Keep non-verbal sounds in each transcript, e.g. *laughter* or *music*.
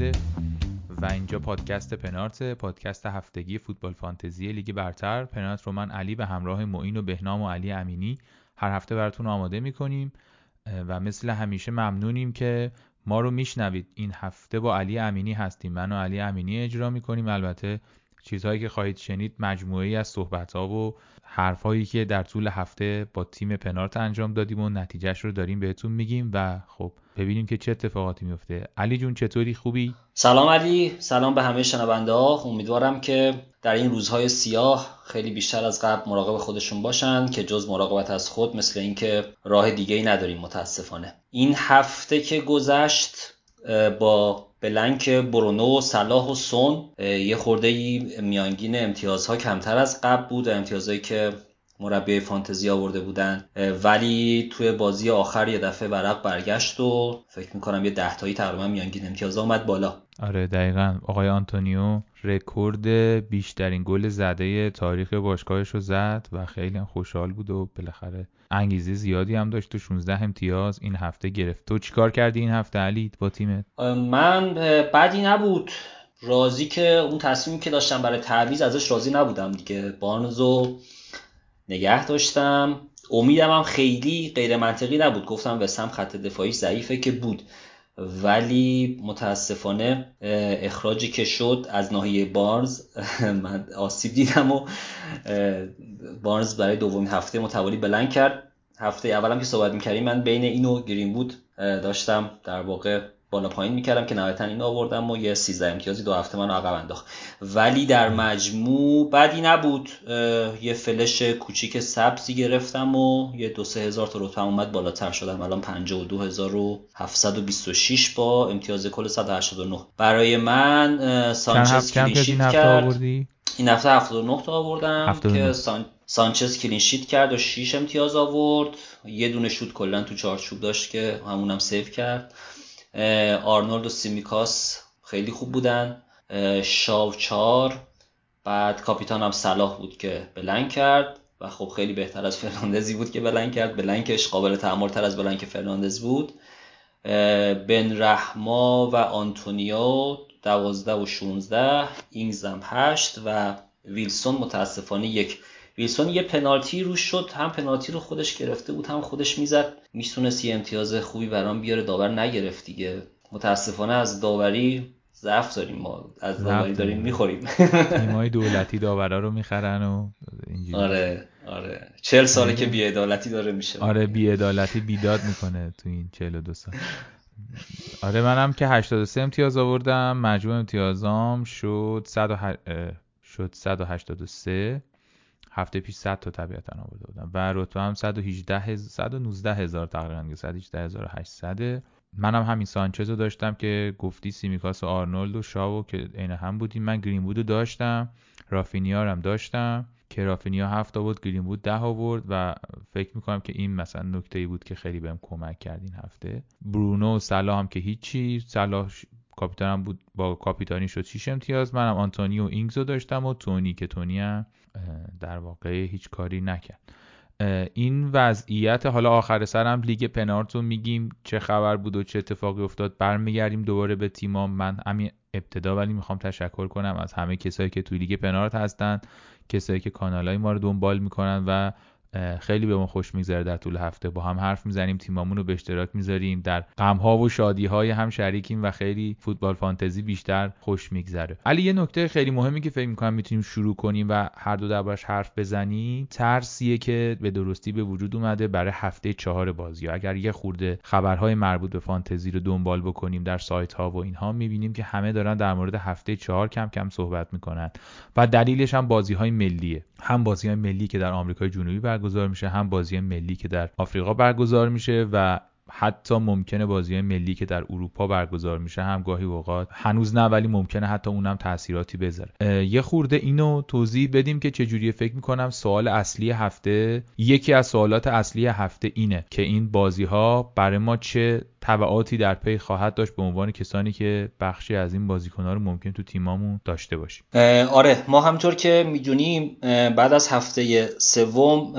1400 و اینجا پادکست پنارت پادکست هفتگی فوتبال فانتزی لیگ برتر. پنارت رو من علی به همراه معین و بهنام و علی امینی هر هفته براتون آماده می‌کنیم و مثل همیشه ممنونیم که ما رو میشنوید. این هفته با علی امینی هستیم. من و علی امینی اجرا می‌کنیم. البته چیزهایی که خواهید شنید مجموعه ای از صحبت‌ها و حرفهایی که در طول هفته با تیم پنارت انجام دادیم و نتیجهش رو داریم بهتون میگیم و خب ببینیم که چه اتفاقاتی میفته. علی جون چطوری؟ خوبی؟ سلام علی سلام به همه شنونده ها امیدوارم که در این روزهای سیاه خیلی بیشتر از قبل مراقب خودشون باشن که جز مراقبت از خود مثل اینکه راه دیگه ای نداریم متاسفانه. این هفته که گذشت با بلنک برونو و صلاح و سون یه خورده میانگین امتیازها کمتر از قبل بود امتیازهایی که مربی فانتزی آورده بودن. ولی توی بازی آخر یه دفعه ورق برگشت و فکر می‌کنم یه دهتایی تقریبا میانگین امتیاز آمد بالا. آره دقیقا. آقای آنتونیو رکورد بیشترین گل زده تاریخ باشگاهش رو زد و خیلی خوشحال بود و بالاخره انگیزه زیادی هم داشت و 16 امتیاز این هفته گرفت. تو چیکار کردی این هفته علی با تیمت؟ من بدی نبود. راضی که اون تصمیمی که داشتم برای تعویض ازش راضی نبودم دیگه. بارنزو نگه داشتم. امیدم هم خیلی غیر منطقی نبود. گفتم وسم خط دفاعی ضعیفه که بود. ولی متاسفانه اخراجی که شد از ناحیه بارنز من آسیب دیدم و بارنز برای دومین هفته متوالی بلند کرد. هفته اولم که صحبت می‌کردیم من بین اینو گرین بود داشتم در واقع بالا پایین می‌کردم که نهایتا اینو آوردم و یه 13 امتیازی دو هفته من عقب انداخت. ولی در مجموع بدی نبود. یه فلش کوچیک سبزی گرفتم و یه دو سه هزار تا رتبه اومد بالاتر شدم. الان 52726 با امتیاز کل 189 برای من سانچز کلینشیت کرد. آوردی؟ این هفته 79 تا آوردم 79. که سان... سانچز clean sheet کرد و 6 امتیاز آورد. یه دونه شوت کلا تو چارچوب داشت که همونم save کرد. آرنولد و سیمیکاس خیلی خوب بودن. شاو چار بعد کاپیتان هم صلاح بود که blank کرد و خب خیلی بهتر از فرناندزی بود که blank کرد. blank ش قابل تحمل تر از blank فرناندز بود. بن رحما و آنتونیو دوازده و 16 اینگز هم هشت و ویلسون متاسفانه یک ویلسون یه پنالتی روش شد هم پنالتی رو خودش گرفته بود هم خودش می‌زد. می‌تونست یه امتیاز خوبی برام بیاره داور نگرفت دیگه. متاسفانه از داوری ضعف داریم ما از داوری داریم می‌خوریم. تیمای *laughs* دولتی داورا رو می‌خرن و اینجوری. آره آره. چهل ساله که بیعدالتی داره میشه. آره بیعدالتی بیداد می‌کنه تو این 42 سال. آره منم که 83 امتیاز آوردم. مجموع امتیازام شد 100 شد 183 هفته پیش 100 تا طبیعتا آورده بودم. و رتبه هم 118 هز... 119 هزار تقریبا 118 هزار 800 منم همین سانچز رو داشتم که گفتی سیمیکاس و آرنولد و شاو که عین هم بودیم. من گرین وودو داشتم رافینیا هم داشتم. که رافینیا هفت آورد گرین وود ده آورد و فکر می‌کنم که این مثلا نکته ای بود که خیلی بهم کمک کرد این هفته. برونو و صلاح هم که هیچی. صلاح کاپیتانم بود با کاپیتانی شد 6 امتیاز. منم آنتونی و اینگزو داشتم و تونی که تونی هم در واقع هیچ کاری نکرد. این وضعیت حالا آخر سرم لیگ پنارت رو میگیم چه خبر بود و چه اتفاقی افتاد برمیگردیم دوباره به تیما من همین ابتدا ولی می‌خوام تشکر کنم از همه کسایی که توی لیگ پنارت هستن کسایی که کانال های ما رو دنبال می‌کنن و خیلی به ما خوش میگذره در طول هفته. با هم حرف می‌زنیم تیمامون رو به اشتراک می‌ذاریم. در غم ها و شادی های هم شریکیم و خیلی فوتبال فانتزی بیشتر خوش میگذره. علی یه نکته خیلی مهمی که فکر می‌کنم می‌تونیم شروع کنیم و هر دو دربارش حرف بزنیم ترسیه که به درستی به وجود اومده برای هفته چهار بازی. اگر یه خورده خبرهای مربوط به فانتزی رو دنبال بکنیم در سایت ها و اینها می‌بینیم که همه دارن در مورد هفته چهار کم کم صحبت می‌کنن و دلیلش هم بازی های ملیه. هم بازی های ملی که در آمریکای جنوبی برگزار میشه هم بازی ملی که در آفریقا برگزار میشه و حتی ممکنه بازی ملی که در اروپا برگزار میشه هم گاهی اوقات هنوز نه ولی ممکنه حتی اونم تاثیراتی بذاره. یه خورده اینو توضیح بدیم که چجوری فکر می‌کنم سوال اصلی هفته یکی از سوالات اصلی هفته اینه که این بازی ها برای ما چه تبعاتی در پی خواهد داشت به عنوان کسانی که بخشی از این بازیکن‌ها رو ممکن تو تیمامون داشته باشیم. آره ما همطور که می‌دونیم بعد از هفته سوم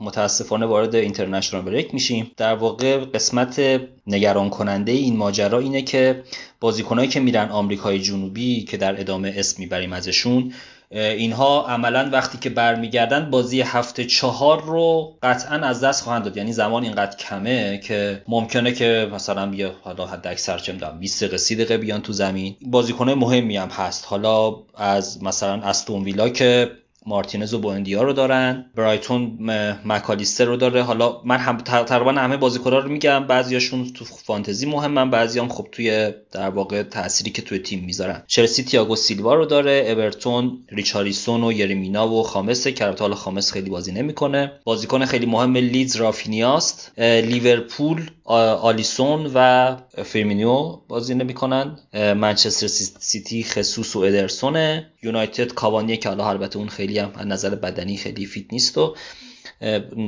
متاسفانه وارد اینترنشنال بریک میشیم. در واقع قسمت نگران کننده این ماجرا اینه که بازیکنایی که میرن آمریکای جنوبی که در ادامه اسم می‌بریم ازشون اینها عملا وقتی که برمیگردن بازی هفته چهار رو قطعا از دست خواهند داد. یعنی زمان اینقدر کمه که ممکنه که مثلا بیا حالا حد اکثر چه می‌دونم 20 دقیقه 30 دقیقه بیان تو زمین. بازیکن مهمی هم هست. حالا از مثلا استون ویلا که مارتینز و بوندیا رو دارن. برایتون مکالیستر رو داره. حالا من هم تقریبا همه بازیکن‌ها رو میگم. بعضیاشون تو فانتزی مهمن بعضیام خب توی در واقع تأثیری که توی تیم می‌ذارن. چلسی تییاگو سیلوا رو داره اورتون ریچاریسون و یرمینا و خامسه که حالا خامس خیلی بازی نمی‌کنه. بازیکن خیلی مهم لیدز رافینیاست. لیورپول آلیسون و فرمینیو بازی نمی‌کنن. منچستر سیتی ژسوس و ادرسونه. یونایتد کاوانی که حالا البته اون خیلی هم از نظر بدنی خیلی فیت نیست و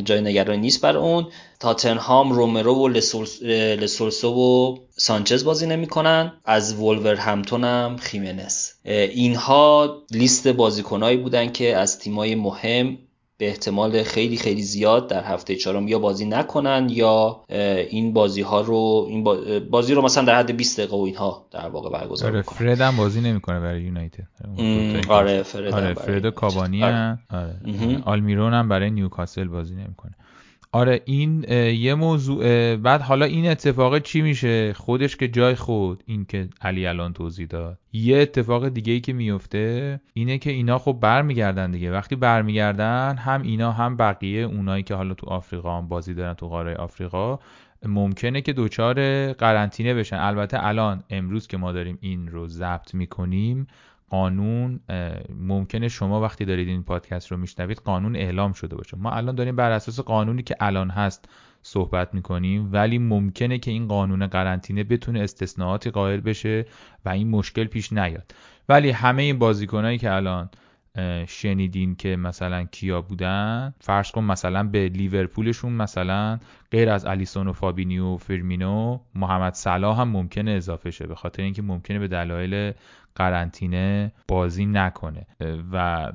جای نگرانی نیست بر اون. تاتنهام رومرو و لسولسو و سانچز بازی نمی‌کنن. از ولور همتون هم خیمنس. اینها لیست بازیکنهایی بودن که از تیمای مهم به احتمال خیلی خیلی زیاد در هفته چهارم یا بازی نکنن یا این بازی ها رو این بازی رو مثلا در حد 20 دقیقه و اینها در واقع برگزار آره کنن فرد هم بازی نمی‌کنه برای یونایتد. آره فرد آره فرد و کابانی آره. آره. آلمیرون هم برای نیوکاسل بازی نمی‌کنه. آره این یه موضوع بعد حالا این اتفاق چی میشه؟ خودش که جای خود این که علی الان توضیح داد. یه اتفاق دیگه ای که میفته اینه که اینا خب برمیگردن دیگه. وقتی برمیگردن هم اینا هم بقیه اونایی که حالا تو آفریقا هم بازی دارن تو قاره آفریقا ممکنه که دوچار قرنطینه بشن. البته الان امروز که ما داریم این رو ضبط می‌کنیم قانون ممکنه شما وقتی دارید این پادکست رو میشنوید قانون اعلام شده باشه. ما الان داریم بر اساس قانونی که الان هست صحبت می‌کنیم ولی ممکنه که این قانون قرنطینه بتونه استثناءاتی قائل بشه و این مشکل پیش نیاد. ولی همه این بازیکنایی که الان شنیدین که مثلا کیا بودن فرض کن مثلا به لیورپولشون مثلا غیر از الیسون و فابینیو و فرمینو محمد صلاح هم ممکنه اضافه شه به خاطر اینکه ممکنه به دلایل قرنطینه بازی نکنه. و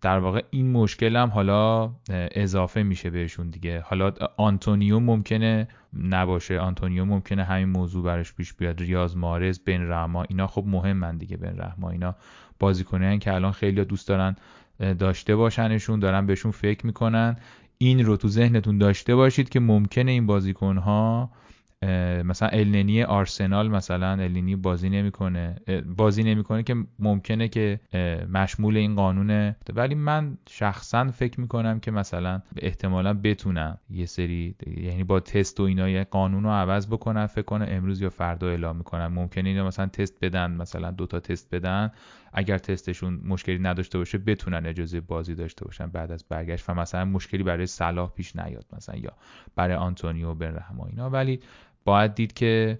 در واقع این مشکل هم حالا اضافه میشه بهشون دیگه. حالا آنتونیو ممکنه نباشه. آنتونیو ممکنه همین موضوع براش پیش بیاد. ریاض مارز بن رحما اینا خب مهمن دیگه بن رحما. اینا بازیکنان که الان خیلی دوست دارن داشته باشنشون دارن بهشون فکر می‌کنن. این رو تو ذهنتون داشته باشید که ممکنه این بازیکنها مثلا النی آرسنال مثلا النی بازی نمی‌کنه. بازی نمی‌کنه که ممکنه که مشمول این قانونه. ولی من شخصا فکر می‌کنم که مثلا احتمالا بتونم یه سری یعنی با تست و اینا یه قانون رو عوض بکنن فکر کنم امروز یا فردا اعلام می‌کنن ممکنه اینا مثلا تست بدن مثلا دوتا تست بدن. اگر تستشون مشکلی نداشته باشه بتونن اجازه بازی داشته باشن بعد از برگشت. و مثلا مشکلی برای صلاح پیش نیاد مثلا یا برای آنتونیو بن اینا. ولی باید دید که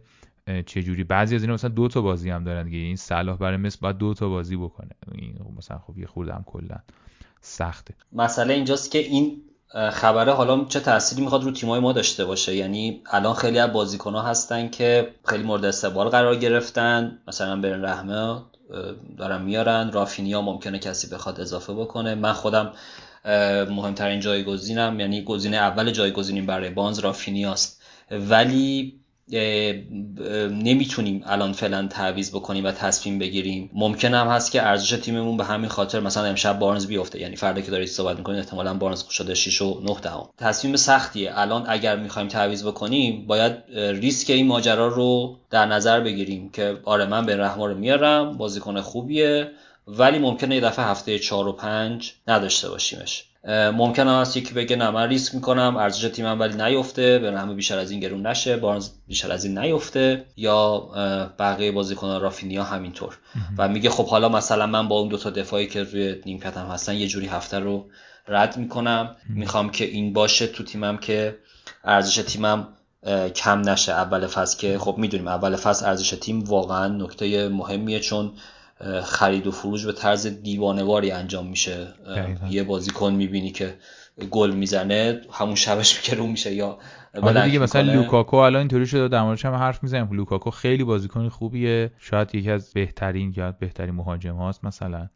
چجوری بعضی از اینا مثلا دو تا بازی هم دارن دیگه. این صلاح برای مثل باید دو تا بازی بکنه. این مثلا خب یه خورده هم کلا سخته. مسئله اینجاست که این خبره حالا چه تأثیری می‌خواد رو تیمای ما داشته باشه. یعنی الان خیلی از بازیکن‌ها هستن که خیلی مورد استقبال قرار گرفتن. مثلا برن رحمه دارن میارن. رافینیا ممکنه کسی بخواد اضافه بکنه. من خودم مهمترین جایگزینم یعنی گزینه اول جایگزینیم برای بانز رافینیاست. ولی نمی‌تونیم الان فعلا تعویض بکنیم و تصمیم بگیریم. ممکن هم هست که ارزش تیممون به همین خاطر مثلا امشب بارنز بیفته. یعنی فردا که دارید صحبت می‌کنید احتمالا بارنز شده 6 و 9 دهم. تصمیم سختیه. الان اگر می‌خوایم تعویض بکنیم باید ریسک این ماجرا رو در نظر بگیریم که آره من به رحمان رو میارم بازیکن خوبیه. ولی ممکنه یه دفعه هفته 4 و 5 نداشته باشیمش. ممکن است یکی بگه نه من ریسک می‌کنم ارزش تیمم ولی نیفته به همه بیشتر از این گرون نشه بارنز بیشتر از این نیفته یا بقیه بازیکنان رافینیا همینطور. و میگه خب حالا مثلا من با اون دوتا دفاعی که روی نیمکتم هستن یه جوری هفته رو رد می‌کنم. می‌خوام که این باشه تو تیمم که ارزش تیمم کم نشه. اول فصل که خب می‌دونیم اول فصل ارزش تیم واقعا نکته مهمیه چون خرید و فروش به طرز دیوانه‌واری انجام میشه. یه بازیکن می‌بینی که گل می‌زنه همون شبش رو میشه یا آره دیگه مثلا لوکاکو الان اینطوری شده در موردش هم حرف می‌زنیم. لوکاکو خیلی بازیکن خوبیه. شاید یکی از بهترین یا بهترین مهاجم هاست مثلا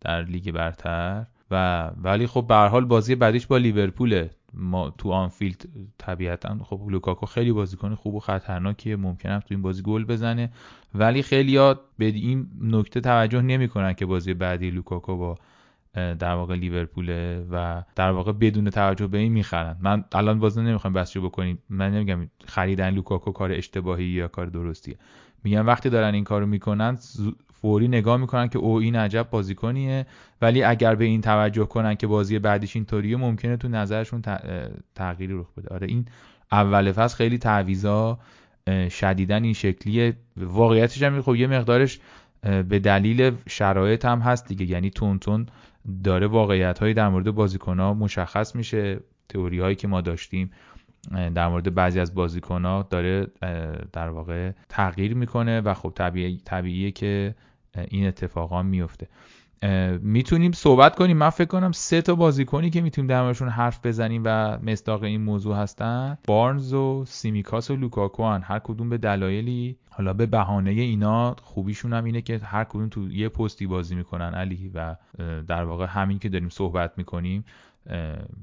در لیگ برتر. و ولی خب به حال بازی بعدیش با لیورپوله. ما تو آنفیلد طبیعتا خب لوکاکو خیلی بازیکن خوب و خطرناکیه ممکنه تو این بازی گل بزنه. ولی خیلی ها به این نکته توجه نمی‌کنن که بازی بعدی لوکاکو با در واقع لیورپوله و در واقع بدون توجه به این می‌خرن. من الان باز نمی‌خوام بحثشو بکنیم. من نمیگم خریدن لوکاکو کار اشتباهی یا کار درستیه. میگم وقتی دارن این کارو می‌کنن فوری نگاه می‌کنن که او این عجب بازیکنیه. ولی اگر به این توجه کنن که بازی بعدیش اینطوریه ممکنه تو نظرشون تغییری رخ بده. آره این اول فصل خیلی تعویضا شدیدن این شکلیه. واقعیتش هم خب یه مقدارش به دلیل شرایط هم هست دیگه. یعنی تون تون داره واقعیت هایی در مورد بازیکن ها مشخص میشه. تئوری هایی که ما داشتیم در مورد بعضی از بازیکن ها داره در واقع تغییر می‌کنه. و خب طبیعی طبیعیه که این اتفاقا میفته. می‌تونیم صحبت کنیم. من فکر کنم سه تا بازیکنی که می‌تونیم در موردشون حرف بزنیم و مصداق این موضوع هستن. بارنز و سیمیکاس و لوکاکو ان. هر کدوم به دلایلی حالا به بهانه اینا خوبیشون هم اینه که هر کدوم تو یه پستی بازی می‌کنن علی و در واقع همین که داریم صحبت می‌کنیم.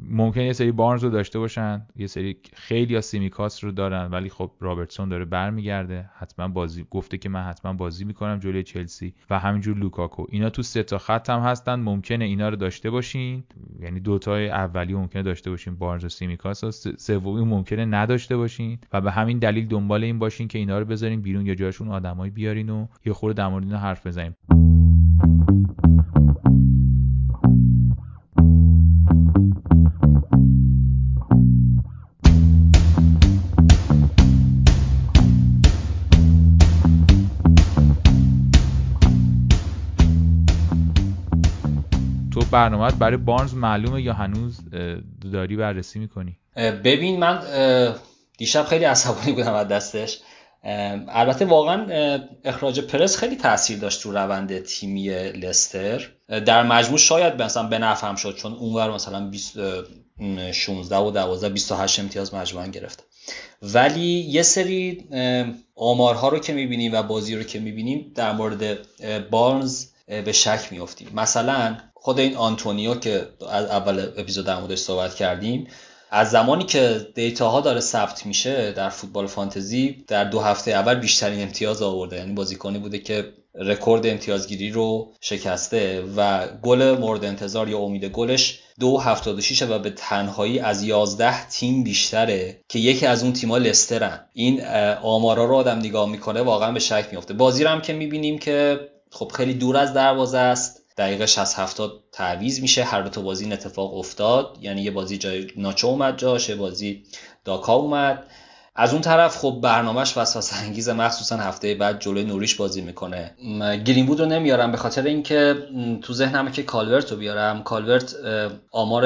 ممکنه یه سری بارنز رو داشته باشن یه سری خیلی یا سیمیکاس رو دارن ولی خب رابرتسون داره برمیگرده. حتما بازی گفته که من حتما بازی می‌کنم جلوی چلسی و همینجور لوکاکو. اینا تو سه تا خط هم هستن ممکنه اینا رو داشته باشین. یعنی دوتای اولی ممکنه داشته باشین بارنز و سیمیکاس و سومی ممکنه نداشته باشین. و به همین دلیل دنبال این باشین که اینا رو بذارین بیرون یا جاشون آدمایی بیارین و یه خورده در حرف بزنیم. برنامه برای بارنز معلومه یا هنوز داری بررسی می‌کنی؟ ببین من دیشب خیلی عصبانی بودم از دستش. البته واقعا اخراج پرس خیلی تاثیر داشت رو روند تیمی لستر. در مجموع شاید مثلا به نفهم شد چون اونور مثلا 16 و 12 28 امتیاز مجموعا گرفت. ولی یه سری آمارها رو که می‌بینیم و بازی رو که می‌بینیم در مورد بارنز به شک میافتیم. مثلا خود این آنتونیو که از اول اپیزود در موردش صحبت کردیم از زمانی که دیتاها داره ثبت میشه در فوتبال فانتزی در دو هفته اول بیشترین امتیاز آورده. یعنی بازیکنی بوده که رکورد امتیازگیری رو شکسته و گل مورد انتظار یا امید گلش دو هفتاد و به تنهایی از یازده تیم بیشتره که یکی از اون تیما لسترن. این آمارا رو آدم نگاه می‌کنه واقعا به شک میافته. بازی رو هم که می‌بینیم که خب خیلی دور از دروازه است. دقیقه 60 70 تعویض میشه هر دو تا بازی این اتفاق افتاد. یعنی یه بازی ایهه‌ناچو اومد جاش بازی داکا اومد. از اون طرف خب برنامهش وسوسه انگیز مخصوصا هفته بعد جلوی نوریچ بازی می‌کنه. گرین وود رو نمیارم به خاطر اینکه تو ذهنمه که کالورت رو بیارم. کالورت آمار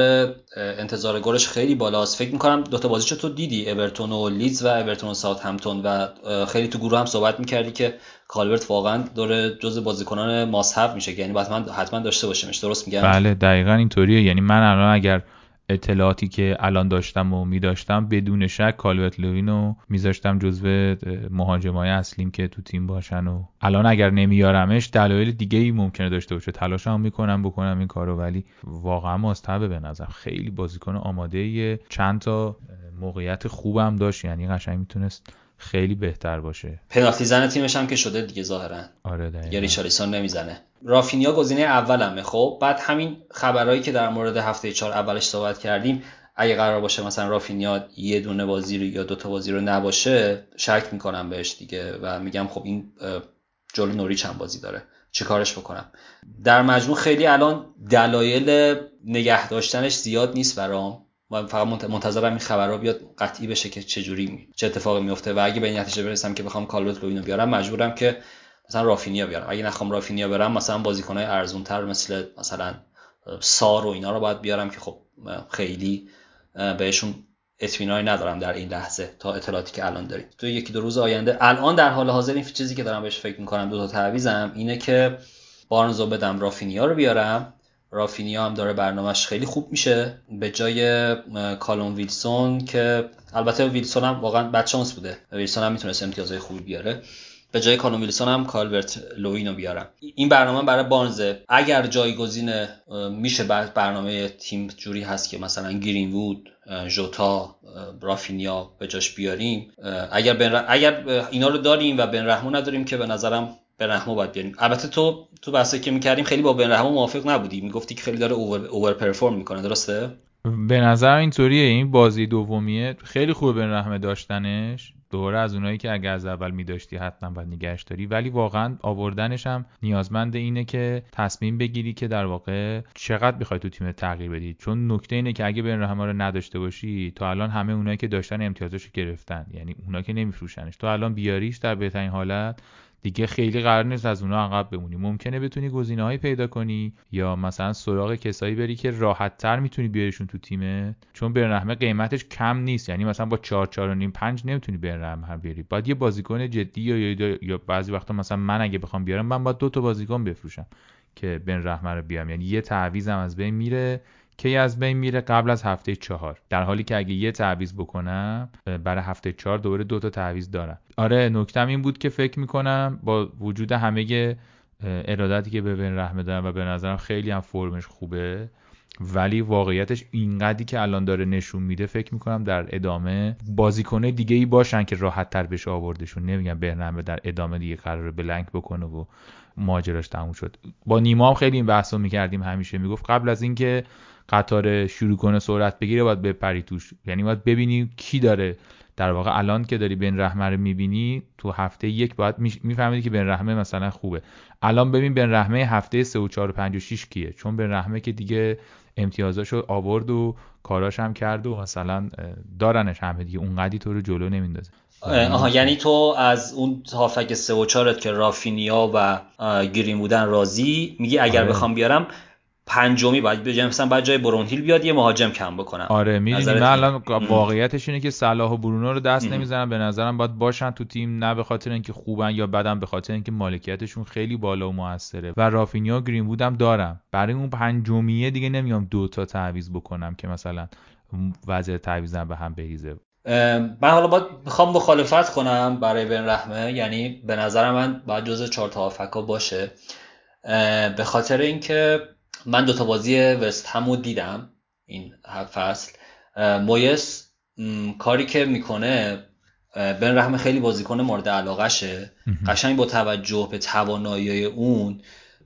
انتظار گلش خیلی بالاست. فکر می‌کنم دوتا بازیشو تو دیدی. اورتون و لیدز و اورتون و ساوتهمپتون و خیلی تو گروه هم صحبت می‌کردی که کالورت واقعا داره جز بازیکنان ماسحف میشه. یعنی حتما حتما داشته باشیمش درست میگم؟ بله دقیقا اینطوریه. یعنی من الان اگر اطلاعاتی که الان داشتم و میداشتم بدون شک کالوت لوین رو میذاشتم جزو مهاجمای اصلیم که تو تیم باشن و الان اگر نمیارمش دلایل دیگه ای ممکنه داشته باشه. تلاش هم می‌کنم بکنم این کارو ولی واقعا مستحبه به نظر. خیلی بازیکن آماده چند تا موقعیت خوبم داشت یعنی قشنگ می‌تونست خیلی بهتر باشه. پنالتی زن تیمش هم که شده دیگه ظاهرا. آره دقیقاً. دیگه ریچارلیسون نمی‌زنه. رافینیا گزینه اولمه خب؟ بعد همین خبرهایی که در مورد هفته چهار اولش صحبت کردیم اگه قرار باشه مثلا رافینیا یه دونه بازی رو یا دوتا بازی رو نباشه شک می‌کنم بهش دیگه و میگم خب این جلو نوری چند بازی داره. چه کارش بکنم؟ در مجموع خیلی الان دلایل نگه داشتنش زیاد نیست برام. و فقط منتظرم این خبرها بیاد قطعی بشه که چه جوری چه اتفاقی میفته. و اگه به این نتیجه برسم که بخوام کالوت لوینو بیارم مجبورم که مثلا رافینیا بیارم. اگه نخوام رافینیا برم مثلا بازیکنهای ارزون تر مثل مثلا سار و اینا رو باید بیارم که خب خیلی بهشون اطمینانی ندارم در این لحظه تا اطلاعاتی که الان داریم. تو یکی دو روز آینده الان در حال حاضر این چیزی که دارم بهش فکر می‌کنم دو تا تعویزم اینه که بارنزو بدم رافینیا رو بیارم. رافینیا هم داره برنامهش خیلی خوب میشه. به جای کالون ویلسون که البته ویلسون هم واقعا بدشانس بوده. ویلسون هم می‌تونست امتیازهای خوبی بیاره. به جای کالون ویلسون هم کالورت لوین رو بیارم. این برنامه برای بارنزه اگر جایگزین میشه برنامه تیم جوری هست که مثلا گرین وود ژوتا رافینیا به جاش بیاریم اگر بن اگر اینا رو داریم و بن رحمو نداریم که به نظرم بن رحمو باید بیاریم. البته تو تو بحثی که می‌کردیم خیلی با بن رحمو موافق نبودی. می‌گفتی که خیلی داره over, over perform می‌کنه درسته؟ به نظر اینطوریه. این بازی دومیه. خیلی خوبه بن رحمه داشتنش. دوره از اونایی که اگر از اول میداشتی حتما باید نگهش داری. ولی واقعا آوردنش هم نیازمند اینه که تصمیم بگیری که در واقع چقدر می‌خوای تو تیم تغییر بدی. چون نکته اینه که اگه بن رحمه رو نداشته باشی تا الان همه اونایی که داشتن امتیازش گرفتن. یعنی اونا که نمیفروشنش. تو الان بیاریش در بهترین حالت دیگه خیلی قرار نیست از اونها عقب بمونی. ممکنه بتونی گزینه‌هایی پیدا کنی یا مثلا سراغ کسایی بری که راحت تر می‌تونی بیاریشون تو تیمه. چون برنامه قیمتش کم نیست. یعنی مثلا با 4 4 و نیم 5 نمی‌تونی برنامه هم بیاری. باید یه بازیکن جدی یا یا, یا بعضی وقتا مثلا من اگه بخوام بیارم من باید دو تا بازیکن بفروشم که بن رحمه رو بیام یعنی یه تعویضم از بین میره. کی از بین میره قبل از هفته چهار. در حالی که اگه یه تعویض بکنم برای هفته چهار دوباره دو تا تعویض دارم. آره نکتم این بود که فکر می‌کنم با وجود همه ارادتی که به بن رحمه دارم و به نظرم خیلی هم فرمش خوبه ولی واقعیتش اینقدری که الان داره نشون میده فکر می‌کنم در ادامه بازیکنه دیگه ای باشن که راحت تر بشه آوردشون. نمیگم برنامه در ادامه دیگه قرار بلنک بکنه و ماجراش تموم شد. با نیما هم خیلی این بحثو می‌کردیم همیشه. می‌گفت قبل از اینکه قطار شروع کنه سرعت بگیره باید بپری توش. یعنی باید ببینی کی داره در واقع الان که داری بن رحمه رو می‌بینی تو هفته یک باید میفهمیدی که بن رحمه مثلا خوبه. الان ببین بن رحمه هفته 3 و 4 و 5 و 6 کیه؟ چون بن رحمه که دیگه امتیازاشو آورد و کاراش هم کرد و مثلا دارنش همه دیگه. اونقدی تو رو جلو نمیندازه. آها یعنی تو از اون هافک 3 و 4 که رافینیا و گرین بودن راضی؟ میگی اگر آره. بخوام بیارم پنجمی باید بیاد مثلا بعد جای برونهیل بیاد یه مهاجم کم بکنم. آره می‌دونی من الان واقعیتش اینه که صلاح و برونو رو دست نمی‌زنم به نظرم باید باشن تو تیم نه به خاطر اینکه خوبن یا بدن به خاطر اینکه مالکیتشون خیلی بالا و موثره. و رافینیا و گرین بودم دارم برای اون پنجمیه دیگه نمیام دو تا تعویض بکنم که مثلا وضع تعویضم به هم بریزه. من حالا باید می‌خوام مخالفت کنم برای بن رحمه. یعنی به نظر من باید جز چهار تا باشه. به خاطر اینکه من دوتا بازی وست همو دیدم این فصل. مویس کاری که می‌کنه بن رحم خیلی بازیکن مورد علاقشه. قشنگ با توجه به توانایی اون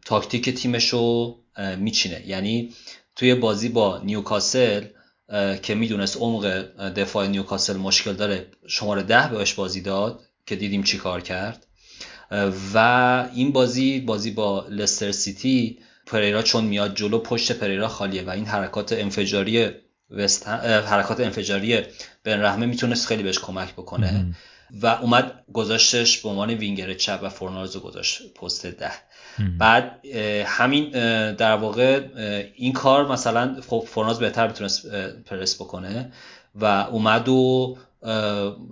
تاکتیک تیمش رو میچینه. یعنی توی بازی با نیوکاسل که می‌دونست عمق دفاع نیوکاسل مشکل داره شماره ده بهش بازی داد که دیدیم چی کار کرد. و این بازی بازی با لستر سیتی پریرا چون میاد جلو پشت پریرا خالیه و این حرکات انفجاری وست حرکات انفجاری بن رحمه می‌تونست خیلی بهش کمک بکنه. و اومد گذاشتش به عنوان وینگر چپ و فورنارز گذاشت پست ده. بعد همین در واقع این کار مثلا خب فورنارز بهتر می‌تونست پرس بکنه و اومد و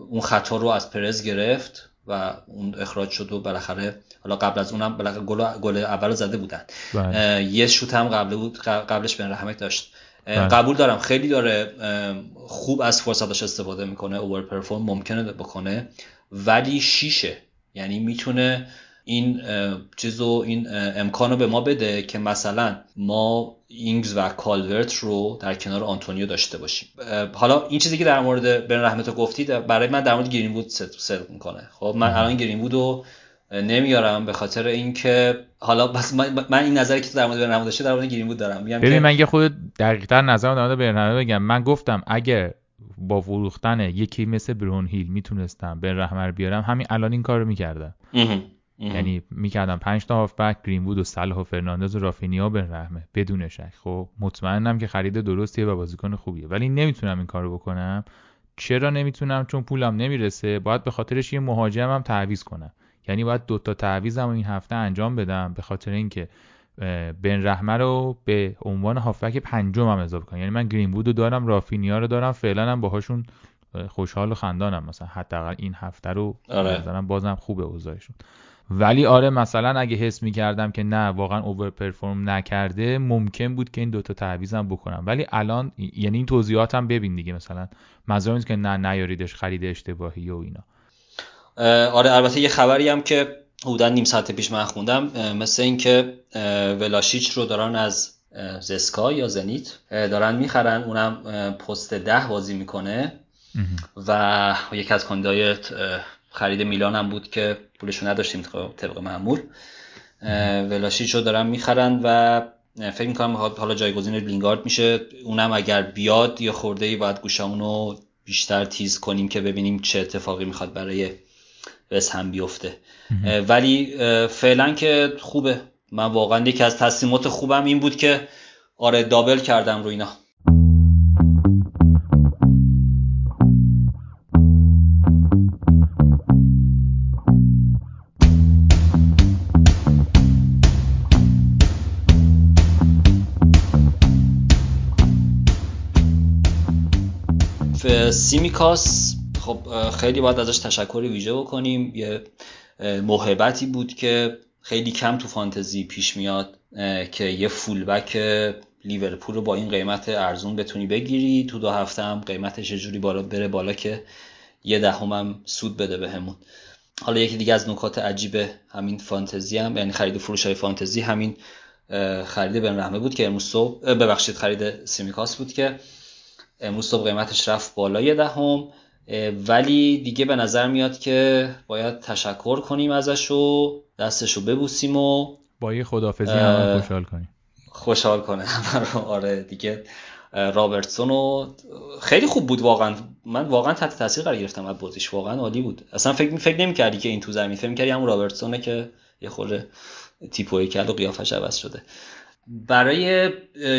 اون خطا رو از پرز گرفت. و اون اخراج شد و بالاخره حالا قبل از اونم بالاخره گل گل اول زده بودن بله. یه شوت هم قبل بود قبلش بن رحمت داشت بله. قبول دارم خیلی داره خوب از فرصتش استفاده می‌کنه اوور پرفورم ممکنه بکنه ولی شیشه یعنی می‌تونه این چیزو این امکانو به ما بده که مثلا ما اینگز و کالورت رو در کنار آنتونیو داشته باشیم. حالا این چیزی که در مورد بن رحمه گفتید برای من در مورد گرین وود صدق می‌کنه. خب من الان گرین وود رو نمیارم به خاطر اینکه حالا بس من, این نظری که در مورد برنامه داشته در مورد گرین وود دارم. میگم ببین من یه خود دقیق‌تر نظرم در مورد برنامه بگم. من گفتم اگه با فروختن یکی مثل برون هیل می‌تونستم به رحمر بیارم همین الان این کارو می‌کردم. یعنی می‌کردم 5 تا هافبک گرین بود و صلاح و فرناندز و رافینیا به رحمه بدون شک. خب مطمئنم که خرید درستیه و بازیکن خوبیه. ولی نمی‌تونم این کارو بکنم. چرا نمی‌تونم؟ چون پولم نمی‌رسه. باید به خاطرش یه مهاجمم تعویض کنم. یعنی باید دوتا تعویزم این هفته انجام بدم به خاطر اینکه بن رحمه رو به عنوان هافبک پنجم هم اضافه کنم. یعنی من گرین رو دارم رافینیا رو دارم فعلا هم باهاشون خوشحال و خندانم. مثلا حداقل این هفته رو آره. بازم خوبه اوضاعشون. ولی آره مثلا اگه حس می‌کردم که نه واقعا اوور پرفورم نکرده ممکن بود که این دوتا تعویزم بکنم. ولی الان یعنی این توضیحاتم ببین دیگه مثلا منظورم که نه نیاریدش خرید اشتباهی و اینا. آره البته یه خبری هم که حدودا نیم ساعت پیش من خوندم مثل اینکه ولاشیچ رو دارن از زسکا یا زنیت دارن می‌خرن. اونم پست ده بازی می‌کنه. و یکی از کاندیدای خرید میلان هم بود که پولشو نداشتیم طبق معمول. ولاشیچ رو دارن می‌خرن و فکر می‌کنم حالا جایگزین لینگارد میشه. اونم اگر بیاد یا خورده ای باید گوشمونو بیشتر تیز کنیم که ببینیم چه اتفاقی می‌خواد برای بس هم بیفته. ولی فعلا که خوبه. من واقعا یکی از تصمیمات خوبم این بود که آره دابل کردم رو اینا. سیمیکاس خب خیلی باید ازش تشکر ویژه بکنیم. یه محبتی بود که خیلی کم تو فانتزی پیش میاد که یه فولبک لیورپول رو با این قیمت ارزون بتونی بگیری. تو دو هفته هم قیمتش جوری بالا بره بالا که یه دهم هم سود بده بهمون. حالا یکی دیگه از نکات عجیب همین فانتزی هم یعنی خرید فروش های فانتزی همین خرید بن رحمه بود که امروز صبح ببخشید خرید سیمیکاس بود که امروز صبح قیمتش رفت بالا یه دهم ولی دیگه به نظر میاد که باید تشکر کنیم ازش و دستش رو ببوسیم و با یه خدافزی هم خوشحال کنیم. خوشحال کنه *laughs* آره دیگه رابرتسون و خیلی خوب بود واقعا. من واقعا تحت تاثیر قرار گرفتم از بازیش. واقعا عالی بود. اصلا فکر فکر نمی‌کردی که این تو زمین. فکر می‌کردی همون رابرتسونه که یه خورده تیپو کل و قیافش عوض شده. برای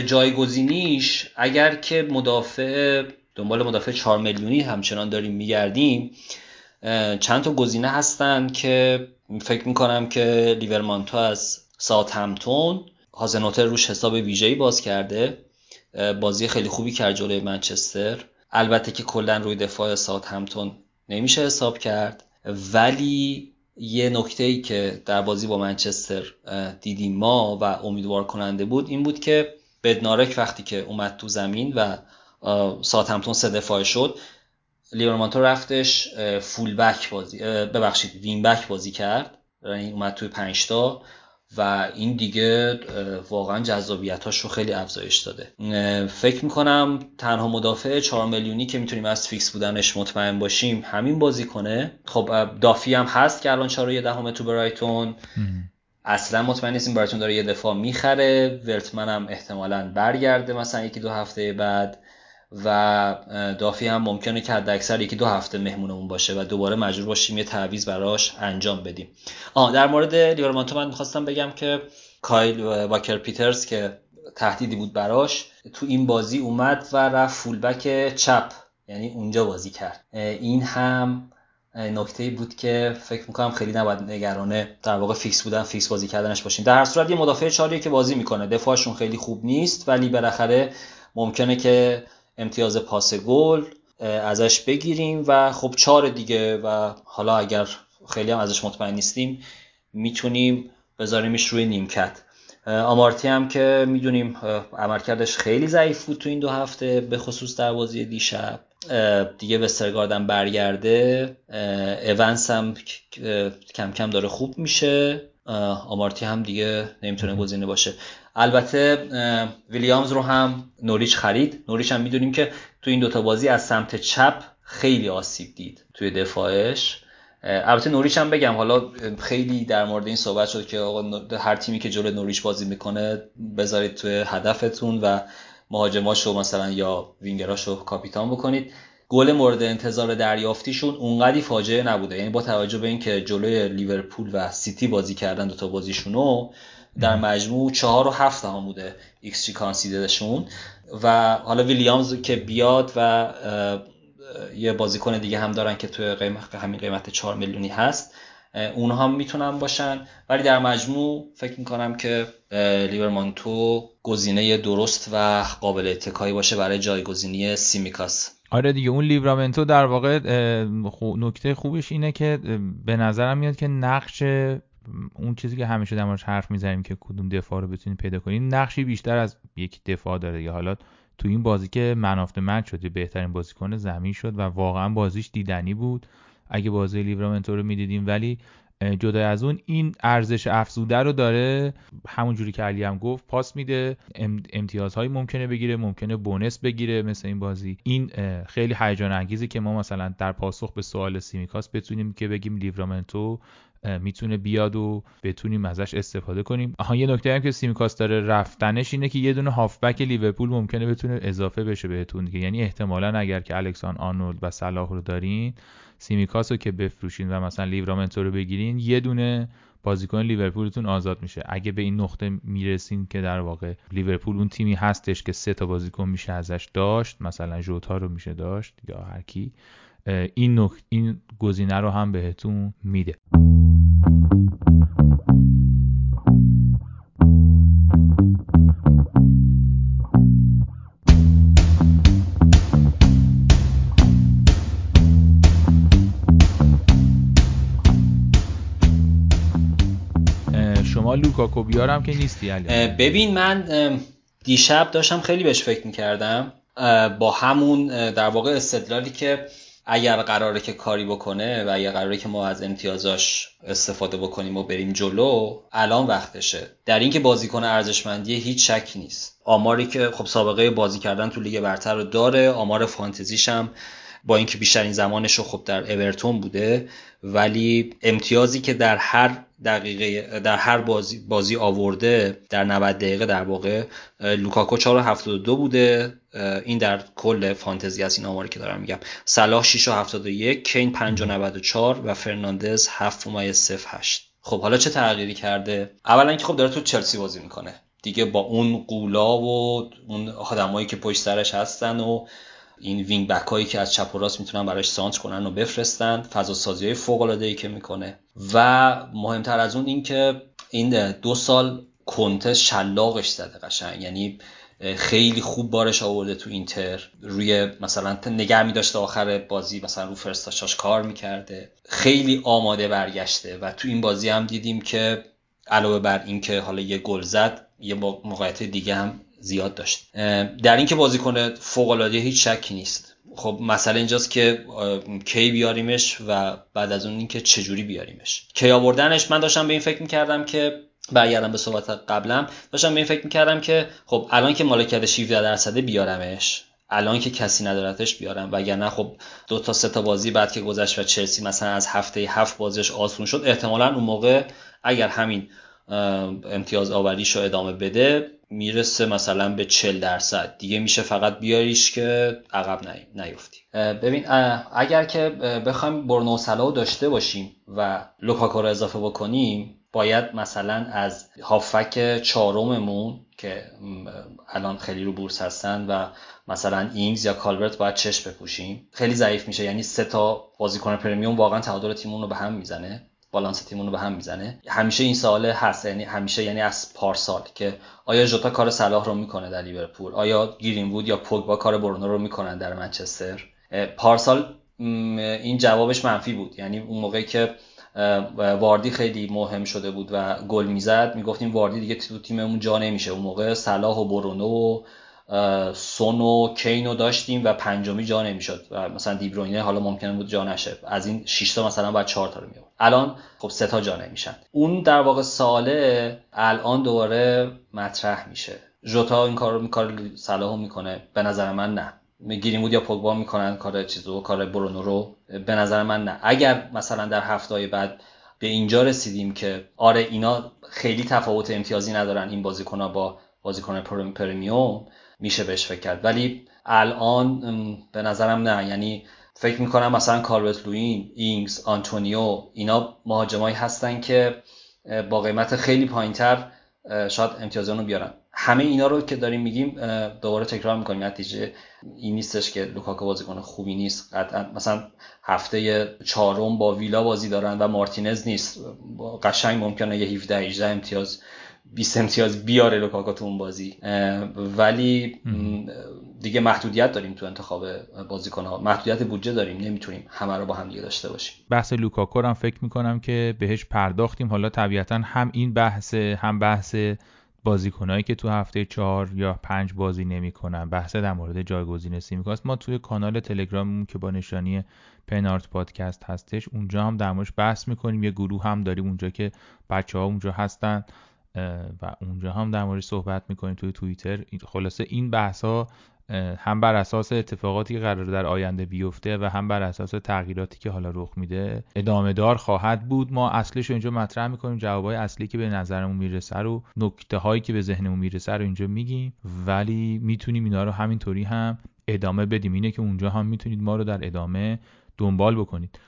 جایگزینیش اگر که مدافع دنبال مدافع 4 میلیونی همچنان داریم میگردیم چند تا گزینه هستن که فکر می‌کنم که لیورمانتو از ساعت همتون هازنوتر روش حساب ویژه‌ای باز کرده بازی خیلی خوبی کرد جلوی منچستر. البته که کلا روی دفاع ساعت همتون نمیشه حساب کرد. ولی یه نکته ای که در بازی با منچستر دیدیم ما و امیدوار کننده بود این بود که بدنارک وقتی که اومد تو زمین و ساعت همتون سه دفاع شد لیورمانتو رفتش فول بک بازی ببخشید وین بک بازی کرد یعنی اومد توی پنجتا و این دیگه واقعا جذابیتاش رو خیلی افزایش داده. فکر می‌کنم تنها مدافع 4 میلیونی که می‌تونیم از فیکس بودنش مطمئن باشیم همین بازی کنه خب دافی هم هست که الان 4 دهم تو برایتون. اصلا مطمئن نیستیم برایتون داره یه دفاع می‌خره. ورتمن هم احتمالا برگرده مثلا یکی دو هفته بعد. و دافی هم ممکنه که حد اکثر یکی دو هفته مهمونمون باشه و دوباره مجبور باشیم یه تعویض براش انجام بدیم. آه در مورد لیورامنتو من می‌خواستم بگم که کایل واکر پیترز که تهدیدی بود براش تو این بازی اومد و رفت فولبک چپ یعنی اونجا بازی کرد. این هم نکته بود که فکر می‌کنم خیلی نباید نگران در واقع فیکس بودن فیکس بازی کردنش باشیم. در هر صورت یه مدافع چهاریه که بازی می‌کنه. دفاعشون خیلی خوب نیست ولی بالاخره ممکنه که امتیاز پاس گل ازش بگیریم و خب چهار دیگه و حالا اگر خیلی هم ازش مطمئن نیستیم می‌تونیم بذاریمش روی نیمکت. آمارتی هم که می‌دونیم عملکردش خیلی ضعیف بود تو این دو هفته به خصوص در بازی دیشب. دیگه وسترگاردم برگرده. اونس هم کم کم داره خوب میشه. آمارتی هم دیگه نمی‌تونه گزینه باشه. البته ویلیامز رو هم نوریچ خرید. نوریچ هم می‌دونیم که تو این دوتا بازی از سمت چپ خیلی آسیب دید توی دفاعش. البته نوریچ هم بگم حالا خیلی در مورد این صحبت شد که آقا هر تیمی که جلو نوریچ بازی می‌کنه بذارید توی هدفتون و مهاجماشو مثلا یا وینگراشو کاپیتان بکنید. گل مورد انتظار دریافتیشون اونقدی فاجعه نبوده. یعنی با توجه به اینکه جلوی لیورپول و سیتی بازی کردن دوتا بازیشونو در مجموع چهار و هفت هم بوده xG concededشون و حالا ویلیامز که بیاد و یه بازیکن دیگه هم دارن که توی قیمت همین قیمت 4 میلیونی هست اونها هم می‌تونن باشن. ولی در مجموع فکر می‌کنم که لیورامنتو گزینه درست و قابل اتکایی باشه برای جایگزینی سیمیکاس. آره دیگه اون لیورامنتو در واقع نکته خوبش اینه که به نظرم میاد که نقش اون چیزی که همیشه در موردش حرف می‌زنیم که کدوم دفاع رو بتونیم پیدا کنیم نقشی بیشتر از یک دفاع داره. یا حالا تو این بازی که منافت مچ شد بهترین بازیکن زمین شد و واقعا بازیش دیدنی بود. اگه بازی لیورامنتو رو می‌دیدیم ولی جدا از اون این ارزش افزوده رو داره. همون جوری که علی هم گفت پاس میده. امتیازهایی ممکنه بگیره ممکنه بونس بگیره مثل این بازی. این خیلی هیجان انگیزه که ما مثلا در پاسخ به سوال سیمیکاس بتونیم که بگیم لیورامنتو می‌تونه بیاد و بتونیم ازش استفاده کنیم. آها یه نکته هم که سیمیکاس داره رفتنش اینه که یه دونه هافبک لیورپول ممکنه بتونه اضافه بشه بهتون دیگه. یعنی احتمالا اگر که الکساندر آرنولد و صلاح رو دارین سیمیکاس رو که بفروشین و مثلا لیورامنتو رو بگیرین یه دونه بازیکن لیورپولتون آزاد میشه. اگه به این نقطه می‌رسین که در واقع لیورپول اون تیمی هستش که سه تا بازیکن میشه ازش داشت مثلا ژوتا رو میشه داشت یا هر کی این نق... این گزینه رو هم بهتون میده. شما لوکاکو بیارم که نیستی علی. ببین من دیشب داشتم خیلی بهش فکر می‌کردم با همون در واقع استدلالی که اگر قراره که کاری بکنه و اگر قراره که ما از امتیازاش استفاده بکنیم و بریم جلو الان وقتشه. در اینکه بازیکن ارزشمندی هیچ شکی نیست. آماری که خب سابقه بازی کردن تو لیگ برتر رو داره آمار فانتزیش هم با اینکه بیشترین زمانش رو خب در اورتون بوده ولی امتیازی که در هر دقیقه در هر بازی, بازی آورده در 90 دقیقه در واقع لوکاکو 4.72 بوده. این در کل فانتزی از این آماری که دارم میگم. صلاح 6.71 کین 5.94 و فرناندز 7.08 خب حالا چه تغییری کرده؟ اولا که خب داره تو چلسی بازی می‌کنه. دیگه با اون غولا و اون آدمایی که پشت سرش هستن و این wing back هایی که از چپ و راست می‌تونن براش سانتر کنن و بفرستن فضا سازی های فوق العاده ای که می‌کنه. و مهمتر از اون این که این دو سال کنته شلاقش زده قشنگ. یعنی خیلی خوب بارش آورده تو اینتر. روی مثلا نگه می داشته آخر بازی مثلا رو فرستاشاش کار می‌کرده. خیلی آماده برگشته و تو این بازی هم دیدیم که علاوه بر اینکه حالا یه گل زد یه موقعیت دیگه هم زیاد داشت. در اینکه بازیکن فوق العاده هیچ شکی نیست. خب مثلا اینجاست که کی بیاریمش و بعد از اون اینکه چجوری بیاریمش. کی آوردنش من داشتم به این فکر می‌کردم که برگردم به صحبت قبلم داشتم به این فکر می‌کردم که خب الان که مالکیت 17 درصده بیارمش الان که کسی ندارتش بیارم. وگرنه خب دو تا سه تا بازی بعد که گذشت و چلسی مثلا از هفته هفت بازیش آسون شد احتمالا اون موقع اگر همین امتیاز آوریش رو ادامه بده می‌رسه مثلا به 40 درصد. دیگه میشه فقط بیاریش که عقب نیفتی. ببین اگر که بخوایم برنو سلاو داشته باشیم و لوکاکو رو اضافه بکنیم باید مثلا از هافک چهارممون که الان خیلی رو بورس هستن و مثلا اینگز یا کالورت باید چشم بپوشیم. خیلی ضعیف میشه. یعنی سه تا بازیکن premium واقعا تعادل تیمون رو به هم می‌زنه. بالانس تیمون رو به هم می‌زنه. همیشه این سوال هست یعنی همیشه یعنی از پارسال که آیا ژوتا کار صلاح رو می‌کنه در لیورپول؟ آیا گرین وود یا پوگبا کار برونو رو می‌کنن در منچستر؟ پارسال این جوابش منفی بود. یعنی اون موقعی که واردی خیلی مهم شده بود و گل می‌زد می‌گفتیم واردی دیگه تو تیممون جا نمیشه. اون موقع صلاح و برونو و سون و کینو داشتیم و پنجمی جا نمی‌شد و مثلا دیبروینه حالا ممکنه بود جا نشه. از این 6 تا مثلا بعد 4 تا رو میورد الان خب سه تا جا نمیشن. اون در واقع ساله الان دوباره مطرح میشه. ژوتا این کارو کار صلاحو می‌کنه. به نظر من نه. گیریم یا پوگبا می‌کنن کار چیزو کار برونو رو. به نظر من نه. اگر مثلا در هفته بعد به اینجا رسیدیم که آره اینا خیلی تفاوت امتیازی ندارن این بازیکنها با بازیکن premium میشه بهش فکر کرد. ولی الان به نظرم نه. یعنی فکر می‌کنم مثلا کالورت لوین اینگز آنتونیو اینا مهاجمایی هستن که با قیمت خیلی پایینتر شاید امتیاز رو بیارن. همه اینا رو که داریم میگیم دوباره تکرار می‌کنیم. نتیجه این نیستش که لوکاکو بازیکن خوبی نیست. قطعا مثلا هفته چهارم با ویلا بازی دارن و مارتینز نیست. قشنگ ممکنه یه 17 18 امتیاز 20 امتیاز بیاره لوکاکو تو اون بازی. ولی دیگه محدودیت داریم تو انتخاب بازیکن ها محدودیت بودجه داریم نمی‌تونیم همه رو با هم دیگه داشته باشیم. بحث لوکاکو هم فکر می‌کنم که بهش پرداختیم. حالا طبیعتا هم این بحث هم بحث بازیکنایی که تو هفته چهار یا پنج بازی نمی‌کنن. بحث در مورد جایگزین سیمیکاس ما توی کانال تلگراممون که با نشانی پنارت پادکست هستش اونجا هم در موردش بحث می‌کنیم. یه گروه هم داریم اونجا که بچه ها اونجا هستن. و اونجا هم در مورد صحبت می‌کنیم توی توییتر. خلاصه این بحث ها هم بر اساس اتفاقاتی که قرار در آینده بیفته و هم بر اساس تغییراتی که حالا رخ میده ادامه دار خواهد بود. ما اصلش رو اینجا مطرح می‌کنیم جوابای اصلی که به نظرمون می‌رسه رو نکته هایی که به ذهنمون می‌رسه رو اینجا میگیم. ولی می‌تونیم اینا رو همینطوری هم ادامه بدیم. اینه که اونجا هم می‌تونید ما رو در ادامه دنبال بکنید.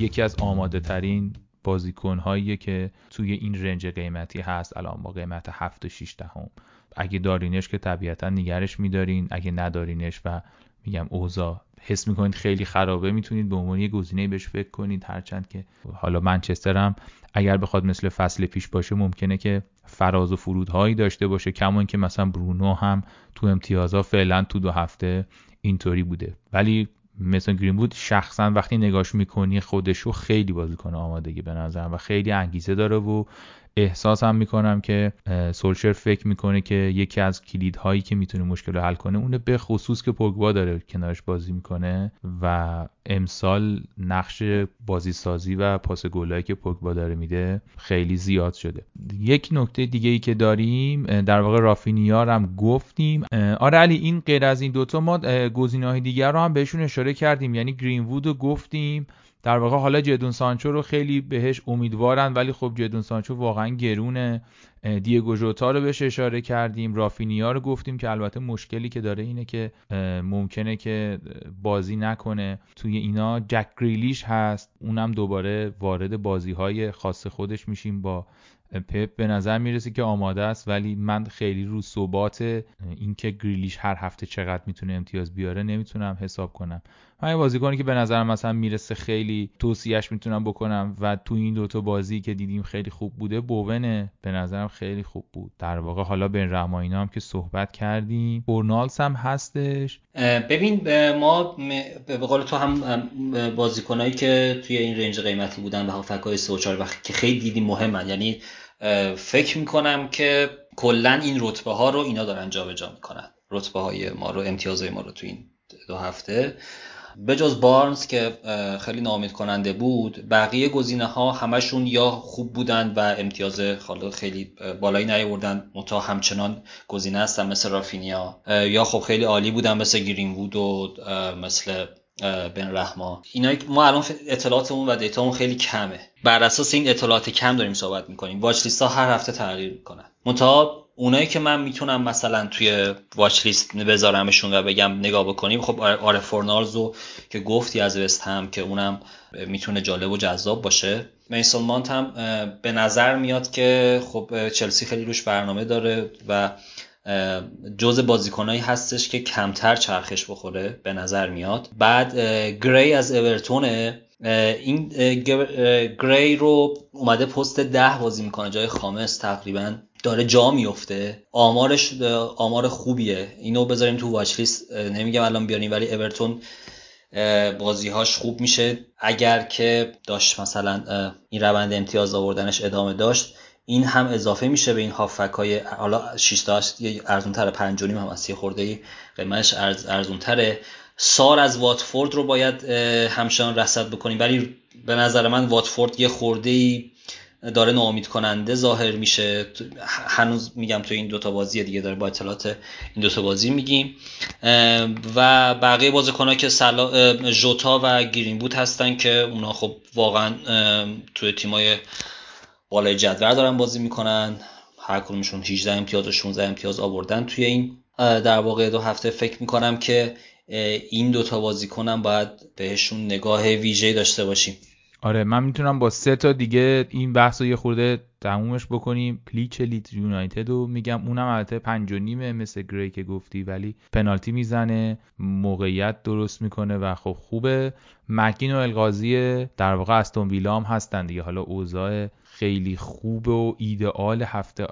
یکی از آماده ترین بازیکن هاییه که توی این رنج قیمتی هست. الان با قیمت 7 و 6 دهم. اگه دارینش که طبیعتا نگرش میدارین. اگه ندارینش و میگم اوضاع حس می‌کنید خیلی خرابه می‌تونید به عنوان یه گزینه بهش فکر کنید. هرچند که حالا منچسترم اگر بخواد مثل فصل پیش باشه ممکنه که فراز و فرودهایی داشته باشه. کما که مثلا برونو هم تو امتیازها فعلا تو دو هفته اینطوری بوده. ولی مثل گرین بود شخصا وقتی نگاش می‌کنی خودشو خیلی بازیکن آمادگی به نظرم و خیلی انگیزه داره و احساس هم می‌کنم که سولشر فکر می‌کنه که یکی از کلیدهایی که می‌تونه مشکل رو حل کنه اونه به خصوص که پوگبا داره کنارش بازی می‌کنه و امسال نقش بازی سازی و پاس گلایی که پوگبا داره میده خیلی زیاد شده. یک نکته دیگه ای که داریم در واقع رافینیا هم گفتیم. آره علی این غیر از این دوتا ما گزینه‌های دیگر رو هم بهشون اشاره کردیم. یعنی گرین وود رو گفتیم. در واقع حالا جدون سانچو رو خیلی بهش امیدوارن ولی خب جدون سانچو واقعا گرونه. دیگو ژوتا رو بهش اشاره کردیم رافینیا رو گفتیم که البته مشکلی که داره اینه که ممکنه که بازی نکنه. توی اینا جک گریلیش هست اونم دوباره وارد بازی های خاص خودش میشیم با پپ. به نظر می‌رسه که آماده است ولی من خیلی رو ثبات اینکه گریلیش هر هفته چقدر می‌تونه امتیاز بیاره نمی‌تونم حساب کنم. من بازیکنی که به نظرم مثلا می‌رسه خیلی توصیهش می‌تونم بکنم و تو این دوتا بازی که دیدیم خیلی خوب بوده بوونه به نظرم خیلی خوب بود. در واقع حالا بین رماینا هم که صحبت کردیم فورنالز هم هستش. ببین ما به قول تو هم بازیکنایی که توی این رنج قیمتی بودن و هافکای 3 و 4 که خیلی دیدیم مهمن. یعنی فکر می‌کنم که کلا این رتبه ها رو اینا دارن جابجا می‌کنن. رتبه های ما رو امتیازهای ما رو تو این دو هفته. به جز بارنز که خیلی نامید کننده بود بقیه گزینه ها همشون یا خوب بودن و امتیاز خیلی بالایی نیاوردن متا همچنان گزینه هستن مثل رافینیا. یا خب خیلی عالی بودن مثل گرین وود و مثل بن رحما. اینا ما الان اطلاعاتمون و دیتامون خیلی کمه. بر اساس این اطلاعات کم داریم صحبت می‌کنیم. واچ لیست ها هر هفته تغییر می‌کنن. منتها اونایی که من می‌تونم مثلا توی واچ لیست بذارمشون و بگم نگاه بکنیم خب آره فورنالزو که گفتی از وست هم که اونم می‌تونه جالب و جذاب باشه. میسون مانت هم به نظر میاد که خب چلسی خیلی روش برنامه داره و جز بازیکنایی هستش که کمتر چرخش بخوره به نظر میاد. بعد گری از اورتونه این گری رو اومده پست ده بازی می‌کنه جای خامس تقریبا. داره جا میفته. آمارش آمار خوبیه. اینو بذاریم تو واچ لیست نمیگم الان بیاریم ولی اورتون بازیهاش خوب میشه. اگر که داشت مثلا این روند امتیاز آوردنش ادامه داشت این هم اضافه میشه به این هافک های حالا 6 تا ارزون تره 5 هم از خورده قیمتش ارز ارزون تره سار از واتفورد رو باید همچنان رصد بکنیم. ولی به نظر من واتفورد یه خورده ای داره ناامید کننده ظاهر میشه. هنوز میگم تو این دوتا بازی دیگه داره با اطلاعات این دوتا بازی میگیم. و بقیه بازیکنها که سلا... جوتا و گرین بود هستن که اونا خب واقعا توی تیمای بالای جدول دارن بازی می‌کنن. هر کدومشون 18 امتیاز و 16 امتیاز آوردن توی این در واقع دو هفته. فکر می‌کنم که این دوتا بازیکنم باید بهشون نگاه ویژه داشته باشیم. آره من می‌تونم با سه تا دیگه این بحث رو یه خورده تمومش بکنیم. پلیچ لیت یونایتد رو میگم اونم البته پنج و نیمه مثل گری که گفتی ولی پنالتی می‌زنه موقعیت درست می‌کنه و خب خوبه. مکین و القاضی در واقع استون ویلا هم هستن دیگه. حالا اوضاع خیلی خوب و ایدئال هفته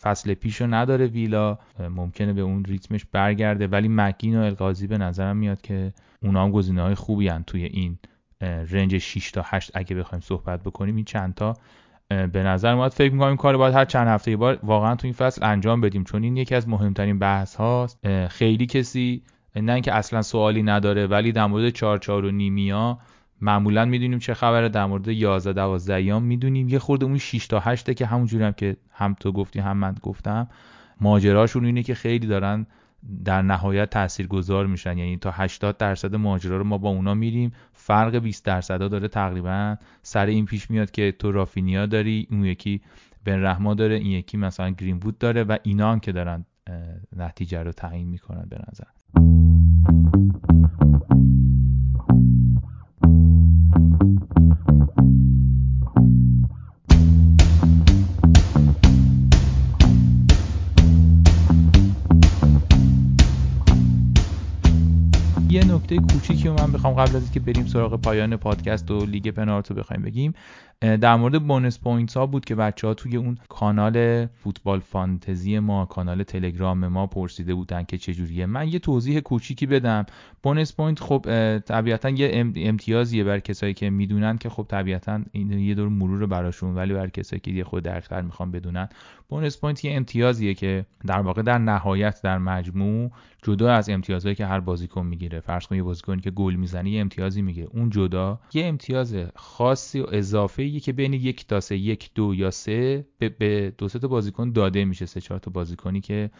فصل پیشو نداره ویلا. ممکنه به اون ریتمش برگرده. ولی مکین و القاضی به نظرم میاد که اونا هم گزینه های خوبی هن توی این رنج 6 تا 8 اگه بخوایم صحبت بکنیم این چند تا به نظر میاد فکر می‌کنم این کار باید هر چند هفته بار واقعا تو این فصل انجام بدیم چون این یکی از مهمترین بحث هاست خیلی کسی نه اینکه اصلا سوالی نداره ولی در مورد 4 4 و نیمیا معمولا می‌دونیم چه خبره در مورد 11 12 ایام می‌دونیم. یه خورده اون 6 تا 8 که همونجوری هم که هم تو گفتی هم من گفتم ماجراشون اینه که خیلی دارن در نهایت تاثیرگذار میشن. یعنی تا 80 درصد ماجرا رو ما با اونا میریم. فرق 20 درصد داره تقریبا. سر این پیش میاد که تو رافینیا داری اون یکی بن رحما داره این یکی مثلا گرین داره و اینا هم که دارن نتیجه رو تعیین می‌کنن به نظر. نکته کوچیکی من بخوام قبل از اینکه بریم سراغ پایان پادکست و لیگ پنارتو بخوایم بگیم. در مورد bonus point ها بود که بچه ها توی اون کانال فوتبال فانتزی ما کانال تلگرام ما پرسیده بودن که چجوریه من یه توضیح کوچیکی بدم. bonus point خب طبیعتا یه امتیازیه بر کسایی که می‌دونن که خب طبیعتا این یه دور مرور براشون ولی بر کسایی که یه خورده دقیق‌تر می‌خوان بدونن. bonus point یه امتیازیه که در واقع در نهایت در مجموع جدا از امتیازهایی که هر بازیکن می‌گیره فرض کن یه بازیکنی که گل می‌زنه یه امتیازی می‌گیره. اون جدا یه امتیاز خاصی و اضافه که بین یک تا سه یک دو یا سه به دو سه تا بازیکن داده میشه سه چهار تا بازیکنی که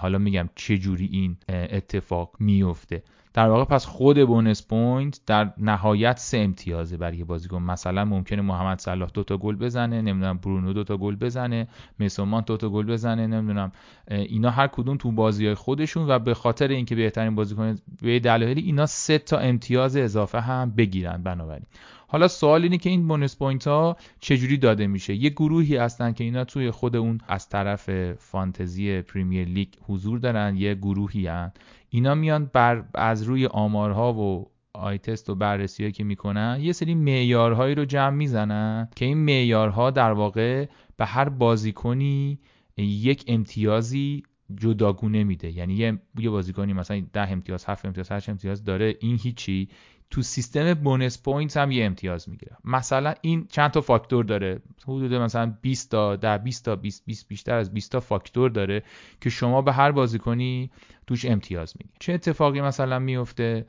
حالا میگم چه جوری این اتفاق میفته. در واقع پس خود bonus point در نهایت سه امتیازه برای یه بازیکن. مثلا ممکنه محمد صلاح دو تا گل بزنه نمی‌دونم برونو دو تا گل بزنه مسومان دو تا گل بزنه نمی‌دونم اینا هر کدوم تو بازی های خودشون و به خاطر اینکه بهترین بازیکن به دلایلی اینا سه تا امتیاز اضافه هم بگیرن بنابراین. حالا سوال اینه که این bonus point ها چجوری داده میشه؟ یه گروهی هستن که اینا توی خود اون از طرف فانتزی پریمیر لیگ حضور دارن یه گروهی هن. اینا میان بر روی آمارها و eye test و بررسی که می‌کنن یه سری معیارهایی رو جمع می‌زنن که این معیارها در واقع به هر بازیکنی یک امتیازی جداگونه میده. یعنی یه بازیکنی مثلا ده امتیاز هفت امتیاز هشت امتیاز داره این هیچی. تو سیستم bonus point هم یه امتیاز می‌گیره. مثلا این چند تا فاکتور داره؟ حدود مثلا 20 تا در 20 تا 20 20 بیشتر از 20 تا فاکتور داره که شما به هر بازیکنی توش امتیاز می‌گیره چه اتفاقی مثلا میفته؟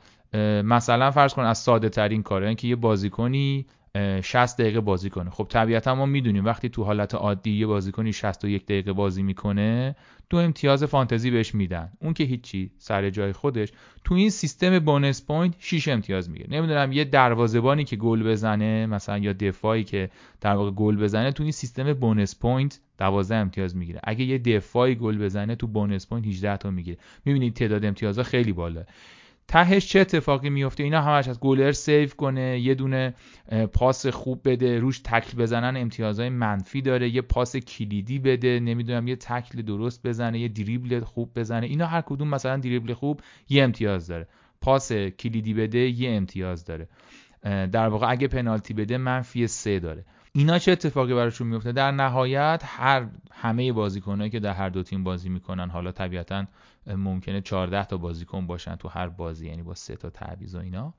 مثلا فرض کن از ساده ترین کاره اینکه یه بازیکنی 60 دقیقه بازی کنه. خب طبیعتا ما می‌دونیم وقتی تو حالت عادی یه بازیکنی 61 دقیقه بازی می‌کنه دو امتیاز فانتزی بهش میدن. اون که هیچی سر جای خودش. تو این سیستم bonus point 6 امتیاز می‌گیره. نمی‌دونم یه دروازه‌بانی که گل بزنه مثلا یا دفاعی که در واقع گل بزنه تو این سیستم bonus point 12 امتیاز می‌گیره. اگه یه دفاعی گل بزنه تو bonus point 18 تا می‌گیره. می‌بینید تعداد امتیازها خیلی بالا. تهش چه اتفاقی میفته؟ اینا همش از گلر save کنه یه دونه پاس خوب بده روش تکل بزنن امتیازهای منفی داره یه پاس کلیدی بده نمی‌دونم یه تکل درست بزنه یه دریبل خوب بزنه. اینا هر کدوم مثلا دریبل خوب یه امتیاز داره. پاس کلیدی بده یه امتیاز داره. در واقع اگه پنالتی بده منفی سه داره. اینا چه اتفاقی براشون میفته؟ در نهایت هر همه بازیکنایی که در هر دو تیم بازی می‌کنن حالا طبیعتا ممکنه 14 تا بازیکن باشن تو هر بازی یعنی با سه تا تعویض و اینا.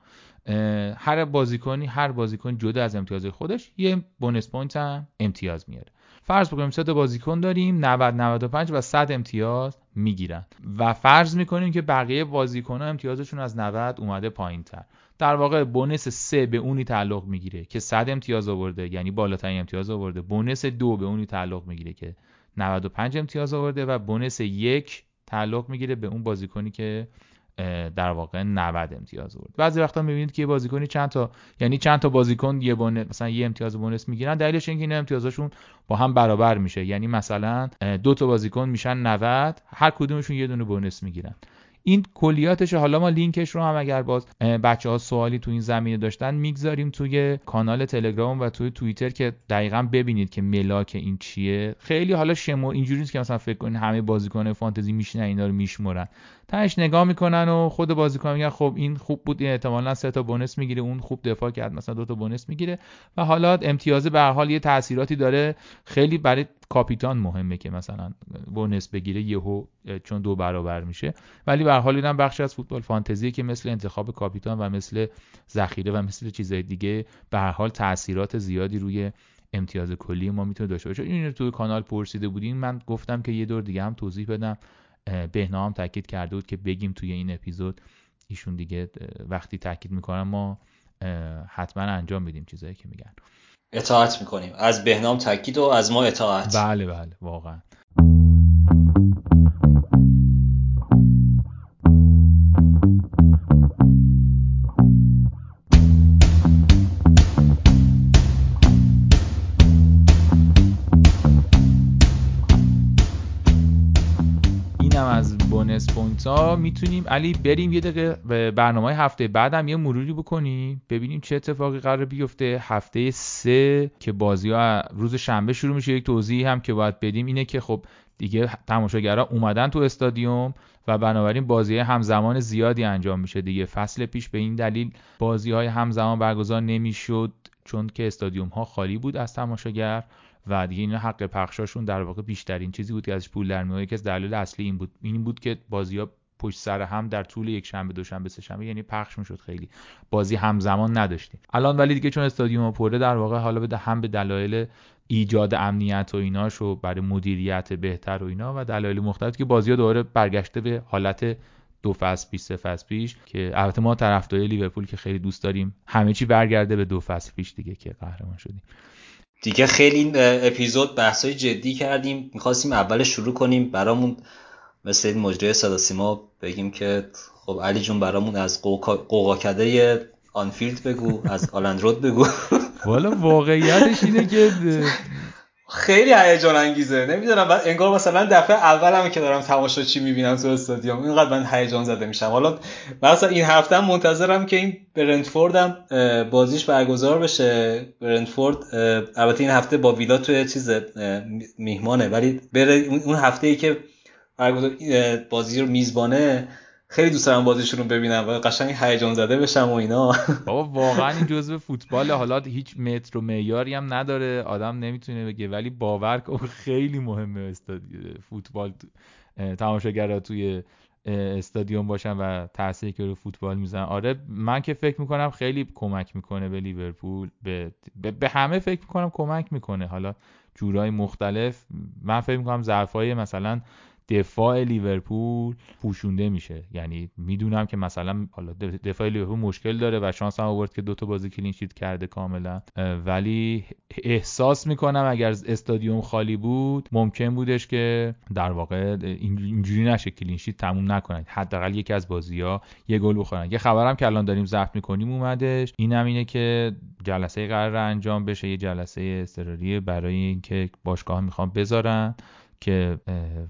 هر بازیکنی هر بازیکن جدا از امتیاز خودش یه bonus point هم امتیاز میاره. فرض بکنیم سه تا بازیکن داریم 90 95 و 100 امتیاز می‌گیرن. و فرض می‌کنیم که بقیه بازیکن ها امتیازشون از 90 اومده پایین تر در واقع bonus 3 به اونی تعلق می‌گیره که 100 امتیاز آورده یعنی بالاترین امتیاز آورده. bonus 2 به اونی تعلق می‌گیره که 95 امتیاز آورده و بونس 1 تعلق می‌گیره به اون بازیکنی که در واقع 90 امتیاز آورد. بعضی وقتا می‌بینید که یه بازیکنی چند تا یعنی چند تا بازیکن یه بونس مثلا یه امتیاز بونس می‌گیرن. دلیلش اینکه این امتیازشون با هم برابر میشه. یعنی مثلا دو تا بازیکن میشن 90 هر کدومشون یه دونه بونس می‌گیرن. این کلیاتش حالا ما لینکش رو هم اگر باز بچه ها سوالی تو این زمینه داشتن می‌گذاریم توی کانال تلگرام و توی توییتر که دقیقا ببینید که ملاک این چیه. خیلی حالا شما اینجوری نیست که مثلا فکر کنید همه بازیکن فانتزی میشینن اینا رو میشمرن. تاش نگاه می‌کنن و خود بازیکن میگن خب این خوب بود احتمالا سه تا بونس می‌گیره اون خوب دفاع کرد مثلا دو تا بونس می‌گیره. و حالا امتیاز به هر حال یه تاثیراتی داره. خیلی برای کاپیتان مهمه که مثلا بونس بگیره یهو چون دو برابر میشه. ولی به حال اینم بخشی از فوتبال فانتزی که مثل انتخاب کاپیتان و مثل ذخیره و مثل چیزهای دیگه به هر حال تاثیرات زیادی روی امتیاز کلی ما می‌تونه داشته باشه. این توی کانال پرسیده بودین من گفتم که یه دور دیگه هم توضیح بدم. بهنام تاکید کرده بود که بگیم توی این اپیزود ایشون دیگه وقتی تاکید می‌کنن ما حتما انجام بدیم چیزایی که میگن. اطاعت می‌کنیم. از بهنام تاکید و از ما اطاعت. بله بله. واقعا. می‌تونیم علی بریم یه دقیقه به برنامه هفته بعدم یه مروری بکنیم ببینیم چه اتفاقی قرار بیفته. هفته سه که بازی ها روز شنبه شروع میشه یک توضیح هم که باید بدیم اینه که خب دیگه تماشاگرها اومدن تو استادیوم و بنابراین بازی همزمان زیادی انجام میشه دیگه. فصل پیش به این دلیل بازی های همزمان برگزار نمی‌شد چون که استادیوم ها خالی بود از تماشاگر و دیگه این حق پخشاشون در واقع بیشترین چیزی بود که ازش پول در میاد که از دلیل اصلی این بود این بود که بازی ها پشت سر هم در طول یک شنبه دوشنبه سه شنبه یعنی پخش می‌شد خیلی. بازی همزمان نداشتیم. الان ولی دیگه چون استادیوم پره در واقع حالا به هم به دلایل ایجاد امنیت و ایناش و برای مدیریت بهتر و اینا و دلایل مختلف که بازی ها دوباره برگشته به حالت دو فصل پیش سه فصل پیش که البته ما طرفدارای لیورپول که خیلی دوست داریم همه چی برگرده به دو فصل پیش دیگه که قهرمان شدیم. دیگه خیلی اپیزود بحثای جدی کردیم. می‌خواستیم اول شروع کنیم برامون مثل این مجری صدا سیما بگیم که خب علی جون برامون از قوقاکده آنفیلد بگو از آلندرود بگو. *laughs* والا واقعیتش اینه که خیلی هیجان انگیزه. نمی‌دونم انگار مثلا دفعه اولم که دارم تماشاچی می‌بینم تو استادیوم. اینقدر من هیجان زده میشم. حالا مثلا این هفته منتظرم که این برنتفورد هم بازیش برگزار بشه. برنتفورد البته این هفته با ویلا توی چیز میهمانه. ولی بره اون هفته ای که بازی رو میزبانه. خیلی دوست دارم بازیشون رو ببینم و قشنگ هیجان زده بشم و اینا. *laughs* بابا واقعا این جزء فوتبال. حالا هیچ متر و معیاری هم نداره. آدم نمی‌تونه بگه. ولی باور کن *laughs* خیلی مهمه فوتبال تماشاگرها توی استادیوم باشن و تاثیری که رو فوتبال می‌زنن. آره من که فکر می‌کنم خیلی کمک می‌کنه به لیورپول. به, به همه فکر می‌کنم کمک می‌کنه. حالا جورای مختلف. من فکر می‌کنم ضعفای مثلا دفاع لیورپول پوشونده میشه. یعنی می‌دونم که مثلا حالا دفاع لیورپول مشکل داره و شانس هم آورد که دوتا بازی کلین شیت کرده کاملا. ولی احساس می‌کنم اگر استادیوم خالی بود ممکن بودش که در واقع اینجوری نشه کلین شیت تموم نکنن. حداقل یکی از بازی ها یه گل بخورن. یه خبرم که الان داریم ضبط می‌کنیم اومدش. اینم اینه که جلسه قرار انجام بشه. یه جلسه اضطراری برای اینکه باشگاه می‌خوام بذارن. که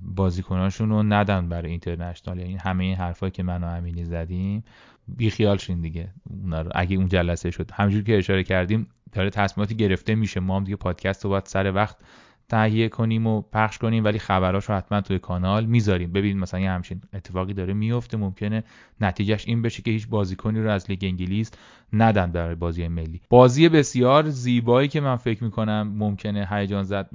بازیکناشون رو ندن برای اینترنشنال. یعنی همه این حرفایی که من و امینی زدیم بیخیال شین دیگه. اونا رو. اگه اون جلسه شد. همونجور که اشاره کردیم داره تصمیماتی گرفته میشه. ما هم دیگه پادکست رو باید سر وقت تهیه کنیم و پخش کنیم ولی خبراش رو حتما توی کانال می‌ذاریم. ببینید مثلا یه همچین اتفاقی داره میفته ممکنه نتیجه‌ش این بشه که هیچ بازیکنی رو از لیگ انگلیس ندن برای بازی ملی. بازی بسیار زیبایی که من فکر می‌کنم ممکنه هیجان زده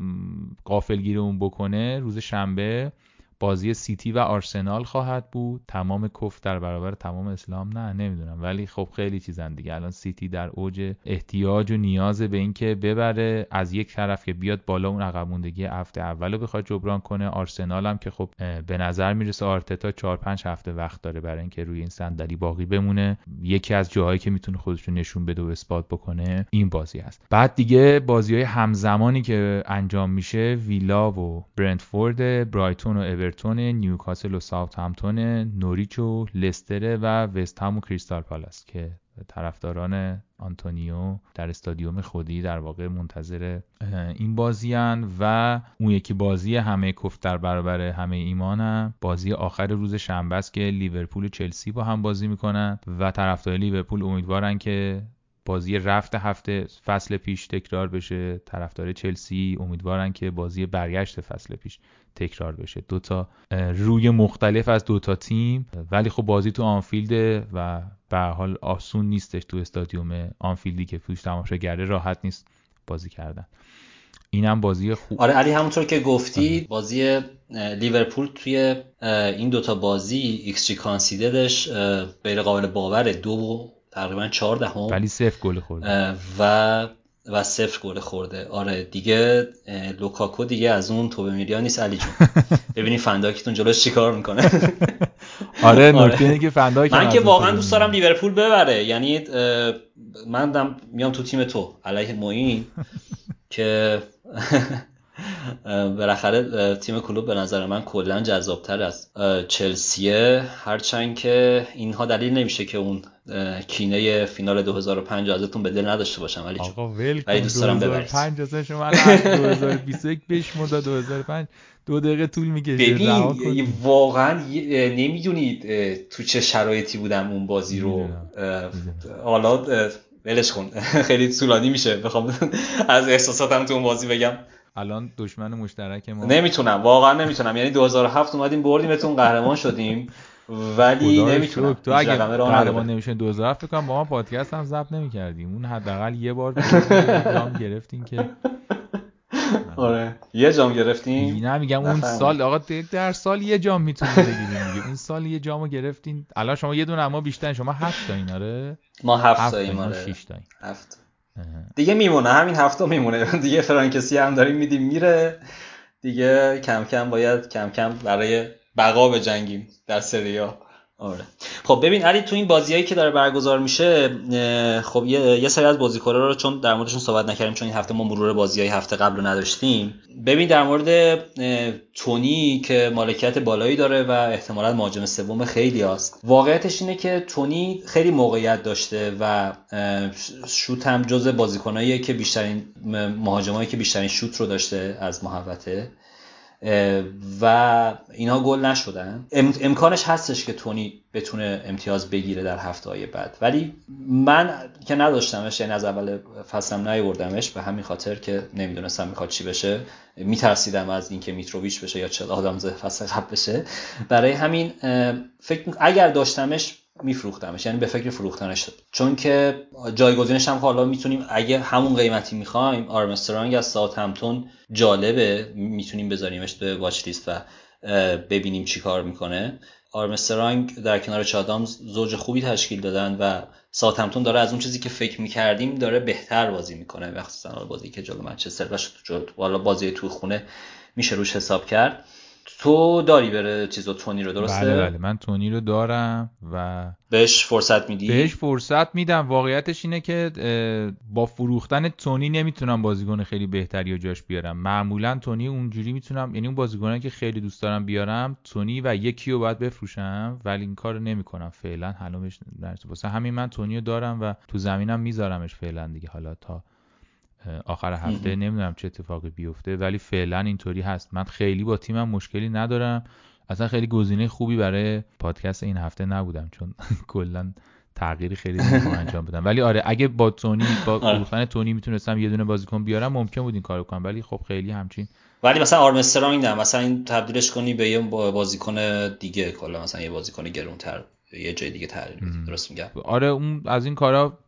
و غافلگیرمون بکنه. روز شنبه بازی سیتی و آرسنال خواهد بود. تمام کف در برابر تمام اسلام نه نمی‌دونم. ولی خب خیلی چیزن دیگه. الان سیتی در اوج احتیاج و نیاز به اینکه ببره. از یک طرف که بیاد بالا اون عقب موندگی هفته اول رو بخواد جبران کنه. آرسنال هم که خب به نظر می‌رسه آرتتا 4 5 هفته وقت داره برای اینکه روی این صندلی باقی بمونه. یکی از جاهایی که می‌تونه خودش نشون بده و اثبات بکنه این بازی است بعد دیگه بازی های همزمانی که انجام میشه ویلا و برنتفورد برایتون و اورتون نیوکاسل و ساوثهمپتون نوریچ و لستر و وست هم و کریستال پالاس که طرفداران آنتونیو در استادیوم خودی در واقع منتظر این بازی و اون یکی بازی همه کفت در برابر همه ایمانم بازی آخر روز شنبه است که لیورپول و چلسی با هم بازی می‌کنن و طرفدار لیورپول امیدوارن که بازی رفت هفته فصل پیش تکرار بشه. طرفدار چلسی امیدوارن که بازی برگشت فصل پیش تکرار بشه. دوتا روی مختلف از دوتا تیم. ولی خب بازی تو آنفیلده و به حال آسون نیستش تو استادیوم آنفیلدی که توش تماشاگره راحت نیست بازی کردن. اینم بازی خوب. آره علی همونطور که گفتی آره. بازی لیورپول توی این دوتا بازی xG concededش غیر قابل باوره. دو تقریبا چهار دهم ولی صفر گل خورده. و و صفر گل خورده. آره دیگه لوکاکو دیگه از اون توپ بمیریا نیست. علی جون. *laughs* ببینی فن‌دایکتون جلوش چیکار می‌کنه. *laughs* آره نکته اینه که فن‌دایک من که واقعا دوست دارم لیورپول ببره. یعنی من دم میام تو تیم تو علیه موین که *laughs* بالاخره تیم کلوب به نظر من کلا جذابتر از چلسیه. هرچند که اینها دلیل نمیشه که اون کینه فینال 2005 ازتون به دل نداشته باشم ولی آقا ولی دوست دارم 2005 اصلا شما 2021 بشمرد 2005 دو دقیقه طول می‌کشه. ببین واقعا نمی‌دونید تو چه شرایطی بودم اون بازی رو. حالا ولش کن. *laughs* خیلی طولانی میشه. بخوام *laughs* از احساساتم تو اون بازی بگم. الان دشمن مشترک ما. نمی‌تونم. واقعا نمی‌تونم. یعنی 2007 اومدیم بردیمتون قهرمان شدیم. *laughs* ولی نمی‌تونم. تو اگه قهرمان نمیشه 2007 فکر کنم با ما پادکست هم ضبط نمی‌کردیم. اون حداقل یه بار جام *laughs* گرفتیم که *laughs* آره. یه جام گرفتیم نه میگم اون سال آقا در سال یه جام می‌تونیم بگیریم دیگه. اون سال یه جامو گرفتین. الان شما یه دونه اما بیشتر شما هفت تا این آره؟ ما هفت تا آره. 6 تا هفت. دیگه میمونه. همین *laughs* هفته میمونه. دیگه فرانکسی هم داریم میدیم میره. دیگه کم کم باید کم کم برای بقا بجنگیم در سریا آره. خب ببین علی تو این بازیایی که داره برگزار میشه خب یه, یه سری از بازیکن‌ها رو چون در موردشون صحبت نکردیم چون این هفته ما مرور بازیای هفته قبل رو نداشتیم. ببین در مورد تونی که مالکیت بالایی داره و احتمالا مهاجم سوم خیلی است واقعیتش اینه که تونی خیلی موقعیت داشته و شوت هم جز بازیکنایی که بیشترین مهاجمایی که بیشترین شوت رو داشته از محوطه. و اینا گل نشدن. امکانش هستش که تونی بتونه امتیاز بگیره در هفته های بعد. ولی من که نداشتمش یعنی از اول فصلم نیوردمش به همین خاطر که نمی‌دونستم می‌خواد چی بشه. میترسیدم از اینکه میتروویچ بشه یا چه آدم فصل قبل بشه. برای همین فکر اگر داشتمش میفروختمش یعنی به فکر فروختنش. شد چون که جایگزینش هم حالا می‌تونیم اگه همون قیمتی می‌خوایم آرمسترانگ از ساعت همتون جالبه. می‌تونیم بذاریمش به واچ لیست و ببینیم چی کار می‌کنه. آرمسترانگ در کنار چادامز زوج خوبی تشکیل دادن و همتون داره از اون چیزی که فکر می‌کردیم داره بهتر بازی می‌کنه. وقتی بازی که جلو منچستر و حالا بازی تو خونه میشه روش حساب کرد. تو داری بره چیزو تونی رو درسته؟ بله بله. من تونی رو دارم و بهش فرصت میدی؟ بهش فرصت میدم. واقعیتش اینه که با فروختن تونی نمی‌تونم بازیکن خیلی بهتری و جاش بیارم. معمولا تونی اونجوری می‌تونم یعنی اون بازیکنایی که خیلی دوست دارم بیارم تونی و یکی رو باید بفروشم ولی این کارو نمی‌کنم. فعلا حلمش واسه همین من تونی رو دارم و تو زمینم میذارمش فعلا دیگه. حالا تا آخر هفته نمی‌دونم چه اتفاقی بیفته ولی فعلا اینطوری هست. من خیلی با تیمم مشکلی ندارم. اصلا خیلی گزینه خوبی برای پادکست این هفته نبودم چون *laughs* کلا تغییری خیلی انجام بدم. ولی آره اگه با تونی با فروختن تونی می‌تونستم یه دونه بازیکن بیارم ممکن بود این کارو کنم ولی خب خیلی همچین ولی مثلا آرمسترانگ نه مثلا این تبدیلش کنی به یه بازیکن دیگه کلا مثلا یه بازیکن گرونتر. یه جای دیگه تغییر درست میگم؟ آره اون از این کارا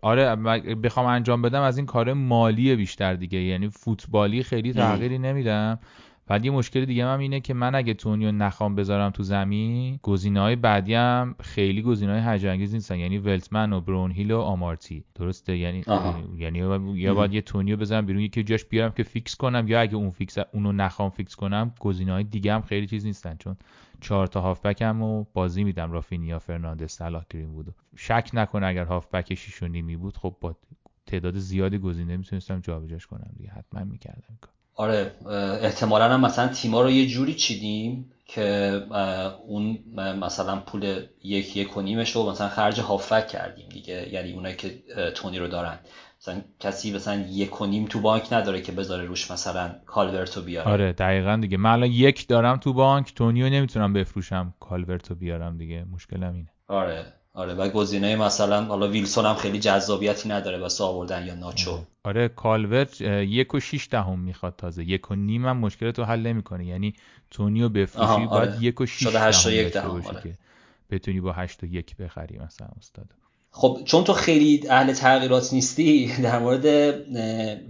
آره بخوام انجام بدم از این کار مالی بیشتر دیگه. یعنی فوتبالی خیلی تغییری نمیدم. بعد یه مشکل دیگه هم اینه که من اگه تونیو نخوام بذارم تو زمین های بعدی هم خیلی گزینه‌های هیجان نیستن. یعنی ولتمن و برونهیل و آمارتی. درسته؟ یعنی یعنی یا باید یه تونیو بذارم بیرون یکی جاش بیارم که fix کنم یا اگه اون fix اونو نخوام fix کنم های دیگه هم خیلی چیز نیستن. چون چهار تا هافبک هم و بازی میدم رافینیا فرناندز صلاح گرین بود شک نکنه اگر هافبک 6 و بود خب با تعداد زیادی گزینه می‌تونستم جابجاش کنم دیگه. حتما می‌کردم آره احتمالا هم مثلا تیما رو یه جوری چیدیم که اون مثلا پول یک یک و نیمش رو مثلا خرج هافک کردیم دیگه. یعنی اونایی که تونی رو دارن. مثلا کسی مثلا یک و نیم تو بانک نداره که بذاره روش مثلا کالورتو بیاره. آره دقیقا دیگه. من الان یک دارم تو بانک تونیو نمی‌تونم بفروشم کالورتو بیارم دیگه. مشکلم اینه. آره. آره و گزینه مثلا حالا ویلسون هم خیلی جذابیتی نداره واسه آوردن یا ناچو آره کالورت یک و شیش دهم می‌خواد تازه یک و نیم هم مشکل تو حل نمی‌کنه یعنی تونیو بفروشی آره. باید یک و شیش دهم یک دهم آره. که بتونی با هشت و یک بخری مثلا استاد خب چون تو خیلی اهل تغییرات نیستی در مورد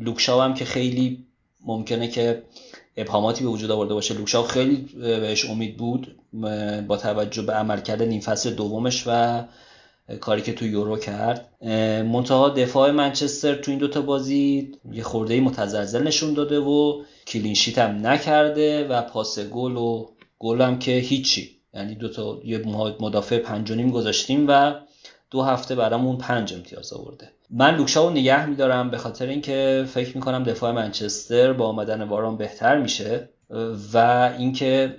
لوکشاو هم که خیلی ممکنه که ابهاماتی به وجود آورده باشه. لوکشاو خیلی بهش امید بود با توجه به عملکرد نیم فصل دومش و کاری که تو یورو کرد. منتها دفاع منچستر تو این دوتا بازی یه خورده متزلزل نشون داده و کلینشیت هم نکرده و پاس گل و گل هم که هیچی. یعنی دوتا یه مدافع پنج گذاشتیم و دو هفته برامون پنج امتیاز آورده. من لوک شاو نگه میدارم به خاطر اینکه فکر می‌کنم دفاع منچستر با آمدن واران بهتر میشه و اینکه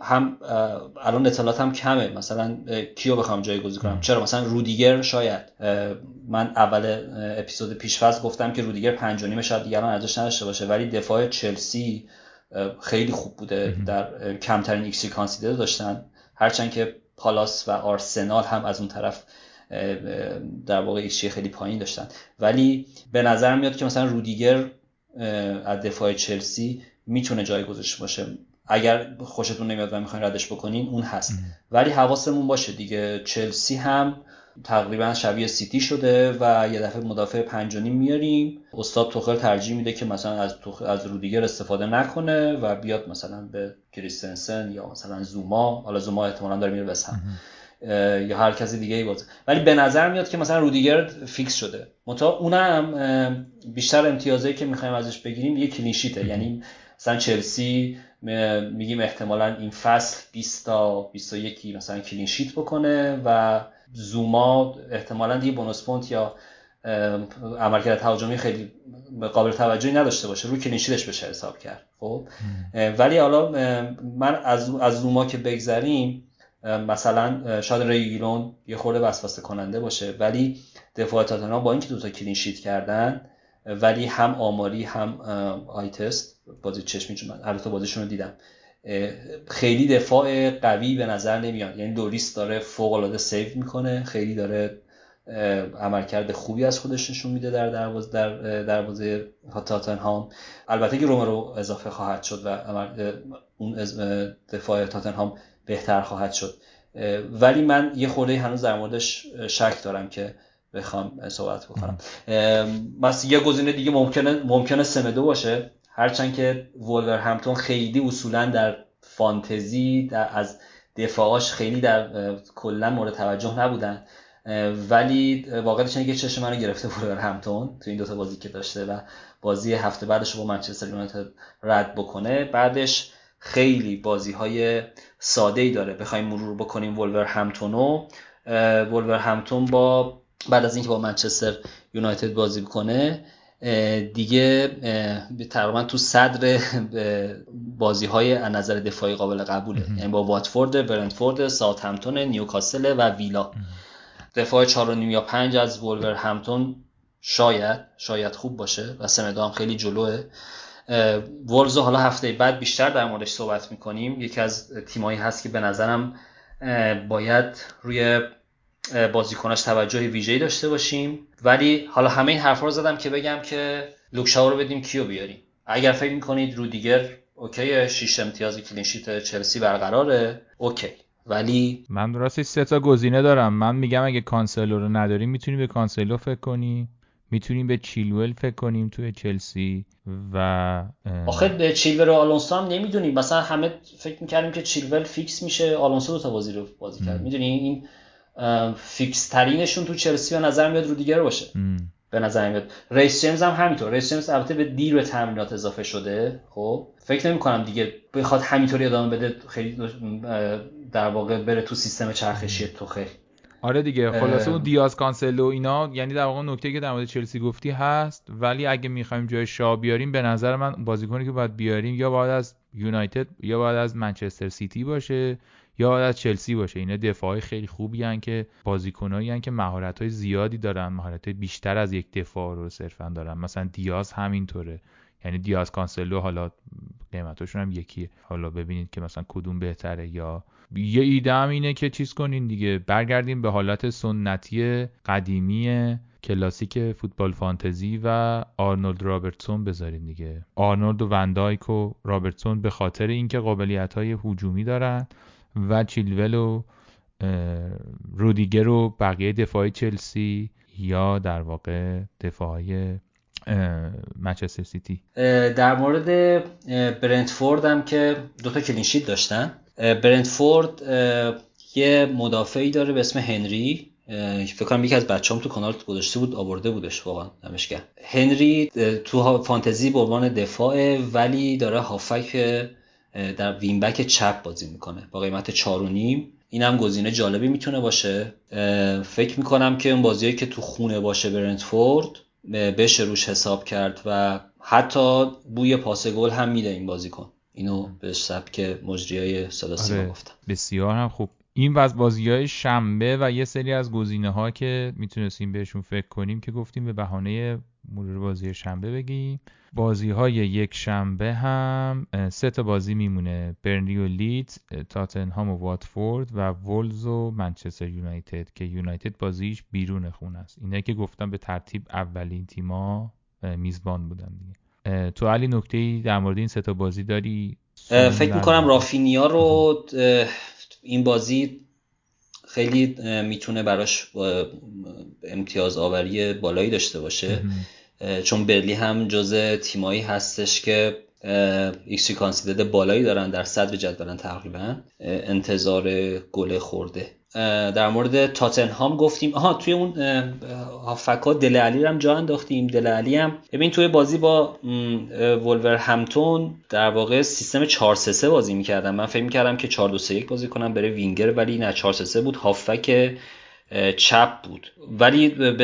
هم الان اطلاعات هم کمه. مثلا کیو بخوام جایگزین کنم؟ چرا؟ مثلا رودیگر شاید. من اول اپیزود پیشفرض گفتم که رودیگر پنج و شاید دیگه الان ارزش نداشته باشه ولی دفاع چلسی خیلی خوب بوده. در کمترین xG conceded داشتن. هرچند که پالاس و آرسنال هم از اون طرف در واقع ایکسی خیلی پایین داشتن. ولی به نظر میاد که مثلا رودیگر از دفاع چلسی می‌تونه جایگزینش باشه. اگر خوشتون نمیاد و می‌خواین ردش بکنین اون هست. ولی حواسمون باشه دیگه. چلسی هم تقریبا شبیه سیتی شده و یه دفعه مدافع پنج میاریم. استاد توخل ترجیح میده که مثلا از از رودیگر استفاده نکنه و بیاد مثلا به کریستنسن یا مثلا زوما. حالا زوما احتمالا داره میره بسن یا هر کسی دیگه ای باشه ولی به نظر میاد که مثلا رودیگر fix شده. منتها اونم بیشتر امتیازایی که می‌خوایم ازش بگیریم یه clean sheetه یعنی مثلا چلسی میگیم احتمالا این فصل 20 تا 21 مثلا clean sheet بکنه و زوما احتمالا دیگه bonus point یا عملکرد تهاجمی خیلی قابل توجهی نداشته باشه. روی clean sheetش بشه حساب کرد. خب؟ ولی حالا من از از زوما که بگذریم مثلا شاید ریگیلون یه خورده وسوسه کننده باشه ولی دفاع تاتنهام با اینکه دو تا clean sheet کردن ولی هم آماری هم eye test بازی چشمی چون البته بازیشون رو دیدم. خیلی دفاع قوی به نظر نمیاد. یعنی لوریس داره فوق العاده save می‌کنه. خیلی داره عملکرد خوبی از خودش نشون میده در دروازه در دروازه تاتنهام. البته که رومرو اضافه خواهد شد و اون دفاع تاتنهام بهتر خواهد شد. ولی من یه خورده هنوز در موردش شک دارم که بخوام صحبت بکنم. مثلا یه گزینه دیگه ممکنه ممکنه سمدو باشه. هرچند که وولور همتون خیلی اصولا در فانتزی در از دفاعاش خیلی در کلا مورد توجه نبودن. ولی واقعیتش اینه که چشم منو گرفته *laughs* وولورهمپتون تو این دوتا بازی که داشته و بازی هفته بعدش رو با منچستر یونایتد رد بکنه. بعدش خیلی بازی های ساده ای داره. بخوایم مرور بکنیم وولورهمپتونو وولورهمپتون با بعد از اینکه با منچستر یونایتد بازی بکنه دیگه تقریبا تو صدر بازی های از نظر دفاعی قابل قبوله. یعنی با واتفورد، برنتفورد، ساوثهمپتون، نیوکاسل و ویلا. دفاع 4 یا 5 از وولورهمپتون شاید شاید خوب باشه و سمدو هم خیلی جلوئه. ولوز حالا هفته بعد بیشتر در موردش صحبت می‌کنیم. یکی از تیمایی هست که به نظرم باید روی بازیکناش توجه ویژه‌ای داشته باشیم. ولی حالا همه این حرفا رو زدم که بگم که لوک شاو رو بدیم کیو بیاریم. اگر فکر می‌کنید رودیگر okay شیش امتیاز clean sheet چلسی برقراره. okay. ولی من راستی سه تا گزینه دارم. من میگم اگه کانسلو رو نداریم می‌تونیم به کانسلو فکر کنیم می‌تونیم به چیلول فکر کنیم توی چلسی و آخه به چیلول و آلونسو هم نمی‌دونیم. مثلا همه فکر می‌کردیم که چیلول fix میشه. آلونسو دو تا بازی رو بازی کرد. می‌دونی این fix ترینشون تو چلسی به نظر میاد رودیگر باشه. به نظر میاد. ریس جیمز هم همینطور. ریس جیمز البته به دیر به تمرینات اضافه شده. خب فکر نمی کنم دیگه بخواد همینطوری ادامه بده خیلی در واقع بره تو سیستم چرخشی تو خیلی. آره دیگه. خلاصه اون دیاز کانسلو اینا یعنی در واقع نکته که در مورد چلسی گفتی هست ولی اگه می‌خوایم جای شا بیاریم به نظر من بازیکنی که باید بیاریم یا باید از یونایتد یا باید از منچستر سیتی باشه یا از چلسی باشه. اینا دفاعی خیلی خوبی هن که بازیکنایی که مهارت های زیادی دارن. مهارت بیشتر از یک دفاع رو صرفا دارن. مثلا دیاز همینطوره. یعنی دیاز کانسلو حالا قیمتاشون هم یکیه. حالا ببینید که مثلا کدوم بهتره یا یه ایده هم اینه که چیز کنین دیگه. برگردیم به حالت سنتی قدیمی کلاسیک فوتبال فانتزی و آرنولد رابرتسون بذارین دیگه. آرنولد و وندایک و رابرتسون به خاطر اینکه قابلیت های هجومی دارن. و چیلول و رودیگر و بقیه دفاعی چلسی یا در واقع دفاعی منچستر سیتی. در مورد برنتفورد هم که دوتا clean sheet داشتن. برنتفورد یه مدافعی داره به اسم هنری. فکر کنم یکی از بچه‌ام تو کانال گذاشته بود آورده بودش واقعا نمشگر هنری تو فانتزی به عنوان دفاع ولی داره هافک در wing back چپ بازی می‌کنه با قیمت 4 و نیم. این هم گزینه جالبی می‌تونه باشه. فکر می‌کنم که اون بازیایی که تو خونه باشه برنتفورد بشه روش حساب کرد و حتی بوی پاس گل هم میده این بازیکن اینو به سبک مجریای صدا آره گفتم. بسیار هم خوب. این وز بازی های شنبه و یه سری از گزینه ها که می‌تونستیم بهشون فکر کنیم که گفتیم به بهانه مرور بازی شنبه بگیم. بازی های یک شنبه هم سه تا بازی میمونه. برنلی و لیدز تاتنهام و واتفورد و وولز و منچستر یونایتد که یونایتد بازیش بیرون خونه است. اینه که گفتم به ترتیب اولین تیما میزبان بودن دیگه. تو علی نکته در مورد این سه تا بازی داری؟ فکر می‌کنم رافینیا رو این بازی خیلی می‌تونه براش امتیاز آوری بالایی داشته باشه. چون برلی هم جز تیمایی هستش که ایکسی کانسیدد بالایی دارن در صدر جدولن تقریبا. انتظار گل خورده. در مورد تاتنهام گفتیم. آها توی اون هافکا دل علی هم جا انداختیم. دل علی هم ببین توی بازی با ولور همتون در واقع سیستم 4 3 بازی می‌کردم من فکر می‌کردم که 4 2 3 1 بازی کنم بره وینگر ولی نه 4 3 بود. هافک چپ بود. ولی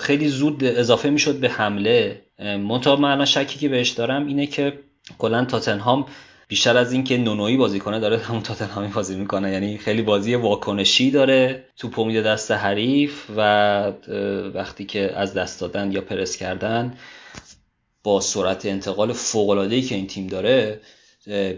خیلی زود اضافه می‌شد به حمله. منتها من شکی که بهش دارم اینه که کلا تاتنهام بیشتر از اینکه نونویی بازی کنه داره همون تاتنهامی بازی می‌کنه. یعنی خیلی بازی واکنشی داره تو میده دست حریف و وقتی که از دست دادن یا پرس کردن با سرعت انتقال فوق که این تیم داره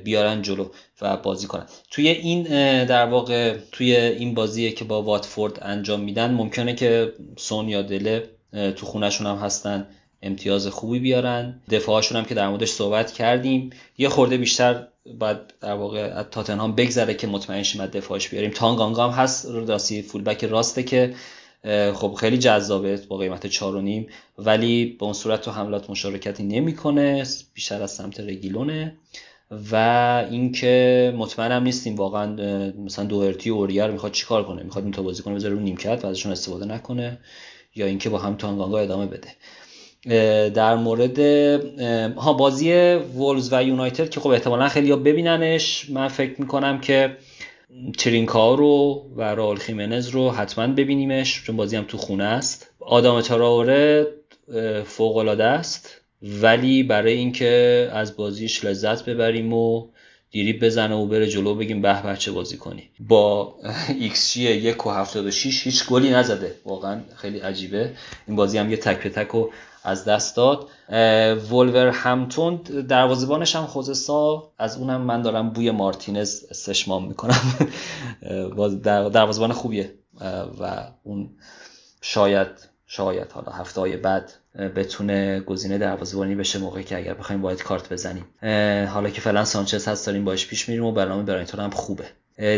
بیارن جلو و بازی کنن. توی این در واقع توی این بازی که با واتفورد انجام میدن ممکنه که سون یا دله تو خونشون هم هستن امتیاز خوبی بیارن. دفاعشون هم که در موردش صحبت کردیم. یه خورده بیشتر باید در واقع از تاتنهام بگذره که مطمئن شیم دفاعش بیاریم. تانگانگا هم هست راستی فولبک راسته که خب خیلی جذابه با قیمت 4 ولی به اون صورت تو حملات مشارکتی نمی‌کنه بیشتر از سمت رگیلونه. و اینکه مطمئنم نیستیم واقعا مثلا دوهرتی و اوریر می‌خواد چیکار کنه؟ می‌خواد این تا بازیکن بذاره رو نیمکت و ازشون استفاده نکنه یا اینکه با هم تانگانگا ادامه بده. در مورد ها بازی وولز و یونایتد که خب احتمالا خیلی ها ببیننش. من فکر می‌کنم که ترینکارو و رائول خیمنز رو حتما ببینیمش چون بازی هم تو خونه است. آداما تراوره فوق العاده است. ولی برای اینکه از بازیش لذت ببریم و دریبل بزنه و بره جلو بگیم به بچه بازی کنی. با XG یک و هیچ گلی نزده. واقعا خیلی عجیبه. این بازی هم یه تک به تک و از دست داد. ولورهمپتون دروازبانش هم ژوزه سا از اونم من دارم بوی مارتینز استشمام می‌کنم. *laughs* دروازبان خوبیه. و اون شاید شاید حالا هفته های بعد بتونه گزینه دروازه‌بانی بشه موقعی که اگر بخوایم باید کارت بزنیم. حالا که فعلا سانچز هست داریم باش پیش میریم و برنامه برایتون هم خوبه.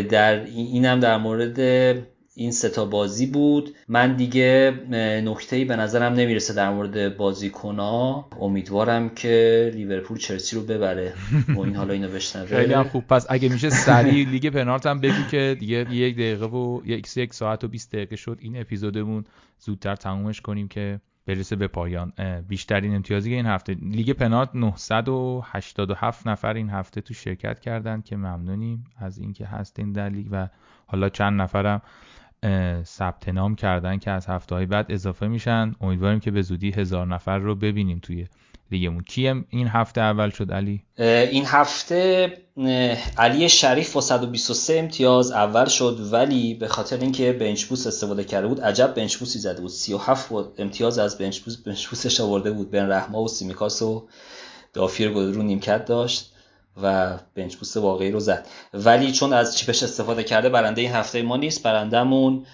در اینم در مورد این ستا بازی بود. من دیگه نکته به نظرم نمی‌رسه در مورد بازیکنا امیدوارم که لیورپول چلسی رو ببره و این حالا اینو بشنوه. *laughs* خیلی هم خوب. پس اگه میشه سریع لیگ پنالت هم بگو که دیگه یک دقیقه و یک یک ساعت و 20 دقیقه شد. این اپیزودمون زودتر تمومش کنیم که برسه به پایان. بیشترین امتیازی این هفته لیگ پنالت 987 نفر این هفته تو شرکت کردن که ممنونیم از اینکه هستین در لیگ و حالا چند نفرم ثبت نام کردن که از هفته های بعد اضافه میشن. امیدواریم که به زودی هزار نفر رو ببینیم توی لیگمون. کیم این هفته اول شد علی؟ این هفته علی شریف با 123 امتیاز اول شد ولی به خاطر اینکه بنچ بوست استفاده کرده بود عجب بنچ بوستی زده بود. 37 امتیاز از بنچ بوست بنچ بوستش آورده بود. بن رحما و سیمیکاس و دافیر رو نیمکت داشت. و بنچ بوست واقعی رو زد. ولی چون از چیپش استفاده کرده برنده این هفته ما نیست. برندهمون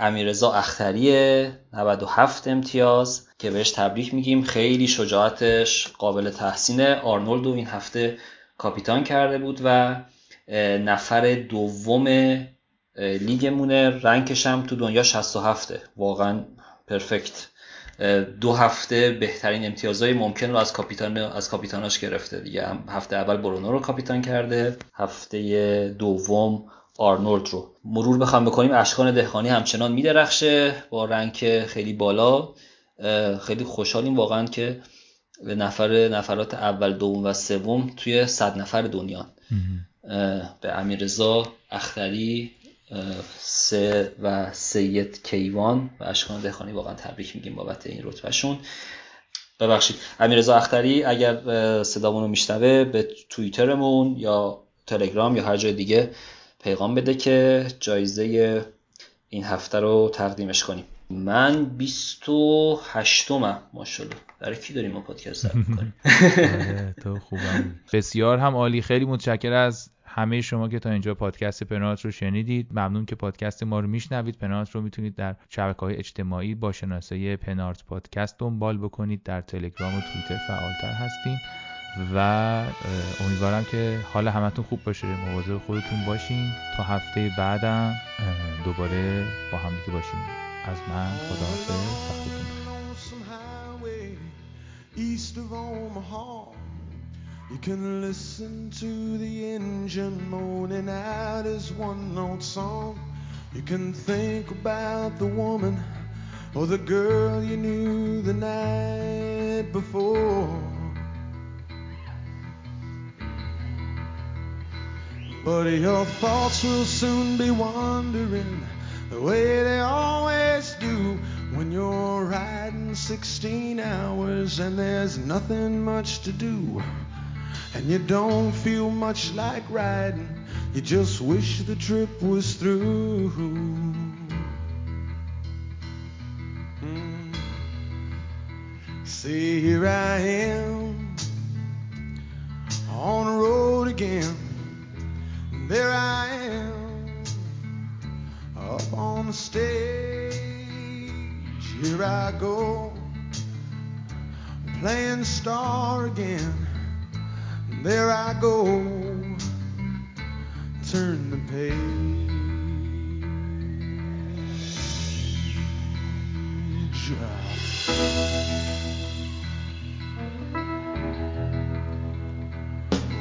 امیرزا اختری 97 امتیاز که بهش تبریک میگیم. خیلی شجاعتش قابل تحسینه. آرنولد این هفته کاپیتان کرده بود و نفر دوم لیگمونه. رنکش هم تو دنیا 67 واقعا پرفکت. دو هفته بهترین امتیازهای ممکن رو از کاپیتان از کاپیتاناش گرفته. دیگه هفته اول برونو رو کاپیتان کرده هفته دوم آرنولد رو. مرور بخوام بکنیم اشکان دهقانی همچنان میدرخشه با رنگ خیلی بالا. خیلی خوشحالیم واقعا که نفر نفرات اول دوم و سوم توی صد نفر دنیا. به امیرزا اختری سه و سید کیوان و اشکان دهخانی واقعا تبریک میگیم بابت این رتبهشون. ببخشید امیرزا اختری اگر صدامون رو میشنوه به توییترمون یا تلگرام یا هر جای دیگه پیغام بده که جایزه این هفته رو تقدیمش کنیم. من 28 م ماشاءالله. برای کی داریم ما پادکست می‌کنیم؟ *laughs* آره، تو خوبم. بسیار هم عالی. خیلی متشکر از همه شما که تا اینجا پادکست پنالت رو شنیدید ممنون که پادکست ما رو میشنوید. پنالت رو می‌تونید در شبکه های اجتماعی با شناسه پنارت پادکست دنبال بکنید. در تلگرام و توییتر فعالتر هستیم و امیدوارم که حال همتون خوب باشه. مواظب خودتون باشین. تا هفته بعدم دوباره با هم دیگه باشیم از من خداحافظ و You can listen to the engine moaning out his one note song. You can think about the woman or the girl you knew the night before. But your thoughts will soon be wandering the way they always do when you're riding 16 hours and there's nothing much to do and you don't feel much like riding. You just wish the trip was through. Mm. See, here I am on the road again. There I am up on the stage. Here I go playing star again there I go, turn the page.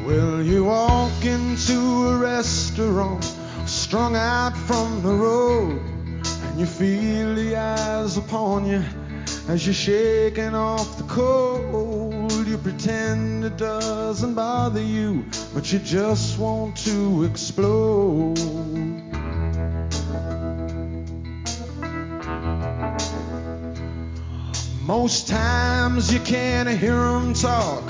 Well, you walk into a restaurant, strung out from the road, and you feel the eyes upon you as you're shaking off the cold. You pretend it doesn't bother you, but you just want to explode. Most times you can't hear them talk,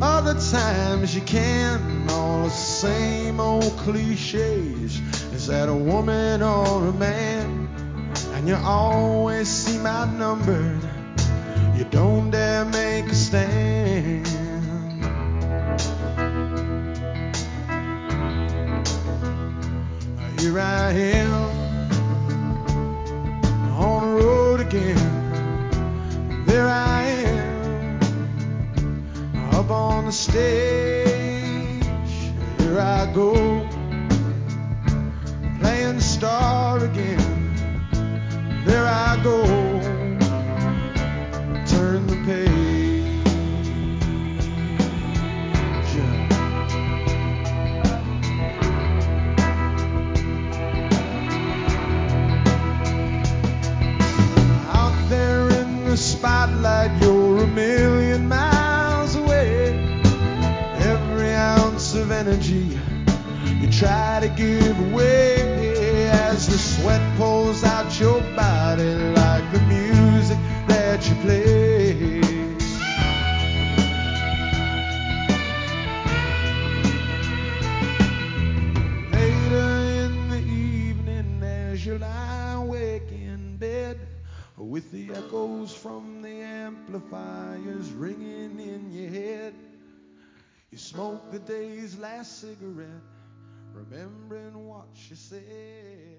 other times you can. All the same old cliches. Is that a woman or a man? And you always seem outnumbered. You don't dare make a stand. Here I am on the road again. There I am, up on the stage. Here I go, playing the star again. There I go, pay. Echoes from the amplifiers ringing in your head, you smoke the day's last cigarette, remembering what you said.